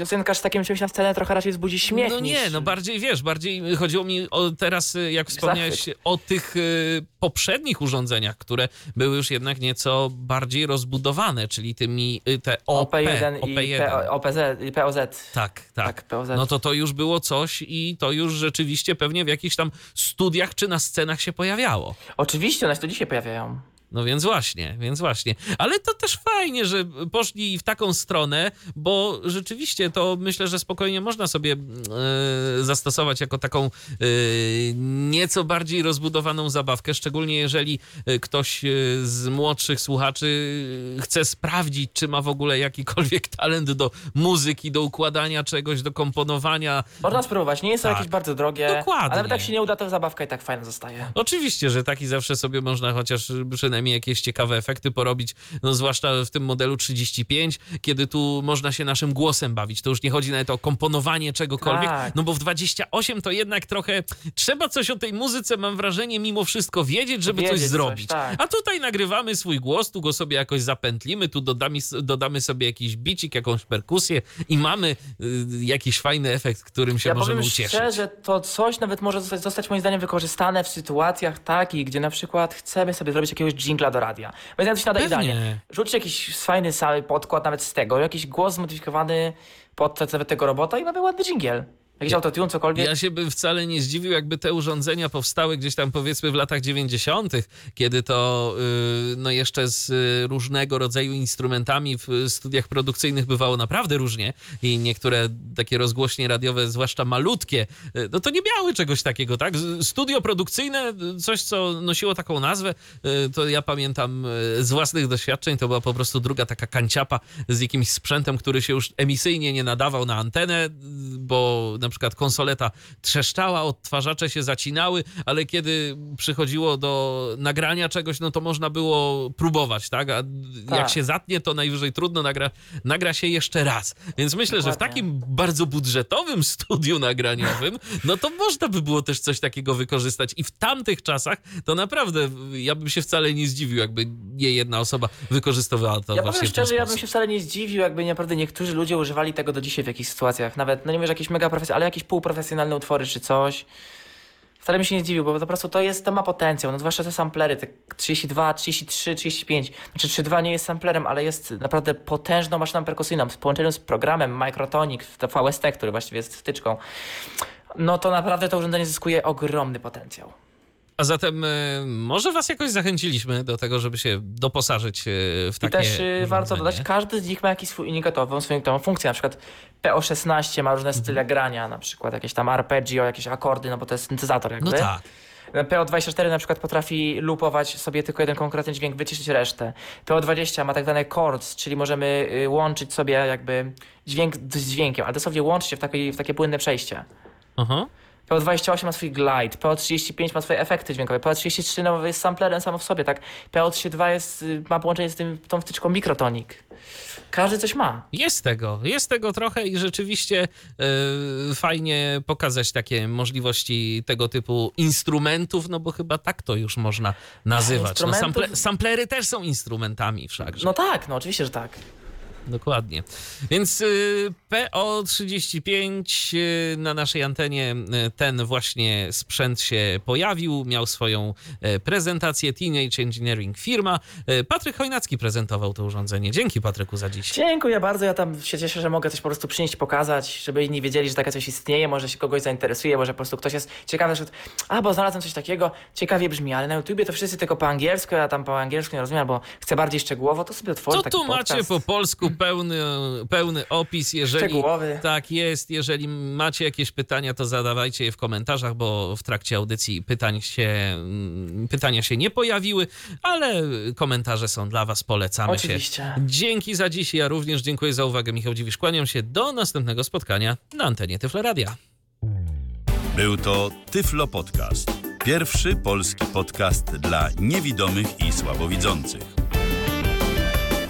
B: piosenkarz z takim czymś na scenę trochę raczej wzbudzi śmiech
A: No nie,
B: niż...
A: no bardziej wiesz, bardziej chodziło mi o teraz, y, jak wspomniałeś,
B: Zachwyt.
A: o tych y, poprzednich urządzeniach, które były już jednak nieco bardziej rozbudowane, czyli tymi y, te OP,
B: OP1 i
A: OP1.
B: P- OPZ, i POZ.
A: Tak, tak.
B: Tak, POZ.
A: No to to już było coś i to już rzeczywiście pewnie w jakichś tam studiach czy na scenach się pojawiało.
B: Oczywiście, one się tu dzisiaj pojawiają.
A: No więc właśnie, więc właśnie. Ale to też fajnie, że poszli w taką stronę, bo rzeczywiście to myślę, że spokojnie można sobie e, zastosować jako taką e, nieco bardziej rozbudowaną zabawkę, szczególnie jeżeli e, ktoś z młodszych słuchaczy chce sprawdzić, czy ma w ogóle jakikolwiek talent do muzyki, do układania czegoś, do komponowania.
B: Można spróbować, nie jest to
A: Tak.
B: jakieś bardzo drogie.
A: Dokładnie.
B: Ale jak się nie uda, to zabawka i tak fajna zostaje.
A: Oczywiście, że taki zawsze sobie można chociaż przynajmniej jakieś ciekawe efekty porobić, no zwłaszcza w tym modelu 35, kiedy tu można się naszym głosem bawić. To już nie chodzi nawet o komponowanie czegokolwiek,
B: Tak.
A: no bo w 28 to jednak trochę trzeba coś o tej muzyce, mam wrażenie, mimo wszystko wiedzieć, żeby
B: Wiedzieć
A: coś
B: coś,
A: zrobić.
B: tak.
A: A tutaj nagrywamy swój głos, tu go sobie jakoś zapętlimy, tu dodamy, dodamy sobie jakiś bicik, jakąś perkusję i mamy y, jakiś fajny efekt, którym się
B: ja
A: możemy
B: powiem
A: ucieszyć.
B: szczerze, to coś nawet może zostać, zostać moim zdaniem wykorzystane w sytuacjach takich, gdzie na przykład chcemy sobie zrobić jakiegoś jingla do radia. Więc coś nada
A: Pewnie.
B: idealnie. Rzućcie jakiś fajny cały podkład nawet z tego, jakiś głos zmodyfikowany pod nawet tego robota i mamy ładny dżingiel. Jakiś autotune, cokolwiek.
A: Ja się bym wcale nie zdziwił, jakby te urządzenia powstały gdzieś tam powiedzmy w latach 90., kiedy to yy, no jeszcze z y, różnego rodzaju instrumentami w studiach produkcyjnych bywało naprawdę różnie i niektóre takie rozgłośnie radiowe, zwłaszcza malutkie, y, no to nie miały czegoś takiego, tak? Studio produkcyjne, y, coś co nosiło taką nazwę, y, to ja pamiętam y, z własnych doświadczeń, to była po prostu druga taka kanciapa z jakimś sprzętem, który się już emisyjnie nie nadawał na antenę, y, bo na przykład konsoleta trzeszczała, odtwarzacze się zacinały, ale kiedy przychodziło do nagrania czegoś, no to można było próbować, tak? A jak
B: Tak.
A: się zatnie, to najwyżej trudno nagra, nagra się jeszcze raz. Więc myślę, że w
B: Dokładnie.
A: takim bardzo budżetowym studiu nagraniowym, no to można by było też coś takiego wykorzystać. I w tamtych czasach to naprawdę ja bym się wcale nie zdziwił, jakby nie jedna osoba wykorzystywała to
B: Ja
A: właśnie
B: powiem szczerze, ja bym się wcale nie zdziwił, jakby naprawdę niektórzy ludzie używali tego do dzisiaj w jakichś sytuacjach. Nawet, no nie wiem, że jakieś mega profesjonalne, ale jakieś półprofesjonalne utwory czy coś. Wcale bym się nie zdziwił, bo po prostu to jest, to ma potencjał, no zwłaszcza te samplery, te 32, 33, 35. Znaczy 32 nie jest samplerem, ale jest naprawdę potężną maszyną perkusyjną w połączeniu z programem Microtonic, to VST, który właściwie jest wtyczką. No to naprawdę to urządzenie zyskuje ogromny potencjał.
A: A zatem e, może was jakoś zachęciliśmy do tego, żeby się doposażyć e, w
B: I
A: takie
B: też y, warto
A: urządzenie.
B: dodać, każdy z nich ma jakiś swój unikatową, swoją funkcję. Na przykład PO16 ma różne
A: Mhm.
B: style grania, na przykład jakieś tam arpeggio, jakieś akordy, no bo to jest syntezator jakby.
A: No tak.
B: PO24 na przykład potrafi loopować sobie tylko jeden konkretny dźwięk, wyciszyć resztę. PO20 ma tak zwane chords, czyli możemy y, łączyć sobie jakby dźwięk z dźwiękiem, ale dosłownie łączyć w, takie w takie płynne przejście.
A: Aha.
B: PO28 ma swój glide, PO35 ma swoje efekty dźwiękowe, PO33 no, jest samplerem samo w sobie, tak? PO32 jest, y, ma połączenie z tym, tą wtyczką Microtonic. Każdy coś ma.
A: Jest tego, jest tego trochę i rzeczywiście e, fajnie pokazać takie możliwości tego typu instrumentów, no bo chyba tak to już można nazywać. No, sample, samplery też są instrumentami wszakże.
B: No tak, no oczywiście, że tak.
A: Dokładnie. Więc y, PO35 y, na naszej antenie y, ten właśnie sprzęt się pojawił, miał swoją prezentację Teenage Engineering firma. Patryk Chojnacki prezentował to urządzenie. Dzięki Patryku za dziś.
B: Dziękuję bardzo, ja tam się cieszę, że mogę coś po prostu przynieść, pokazać, żeby inni wiedzieli, że takie coś istnieje, może się kogoś zainteresuje, może po prostu ktoś jest ciekawy, że a, bo znalazłem coś takiego, ciekawie brzmi, ale na YouTubie to wszyscy tylko po angielsku, ja tam po angielsku nie rozumiem, albo chcę bardziej szczegółowo, to sobie otworzę taki
A: tu macie po polsku pełny, pełny opis. Jeżeli
B: Szczegółowy.
A: tak jest, jeżeli macie jakieś pytania, to zadawajcie je w komentarzach, bo w trakcie audycji pytań się, mm, pytania się nie pojawiły, ale komentarze są dla was, polecamy
B: Oczywiście.
A: się. Dzięki za dziś. Ja również dziękuję za uwagę. Michał Dziwisz, kłaniam się do następnego spotkania na antenie Tyflo Radia.
F: Był to Tyflo Podcast. Pierwszy polski podcast dla niewidomych i słabowidzących.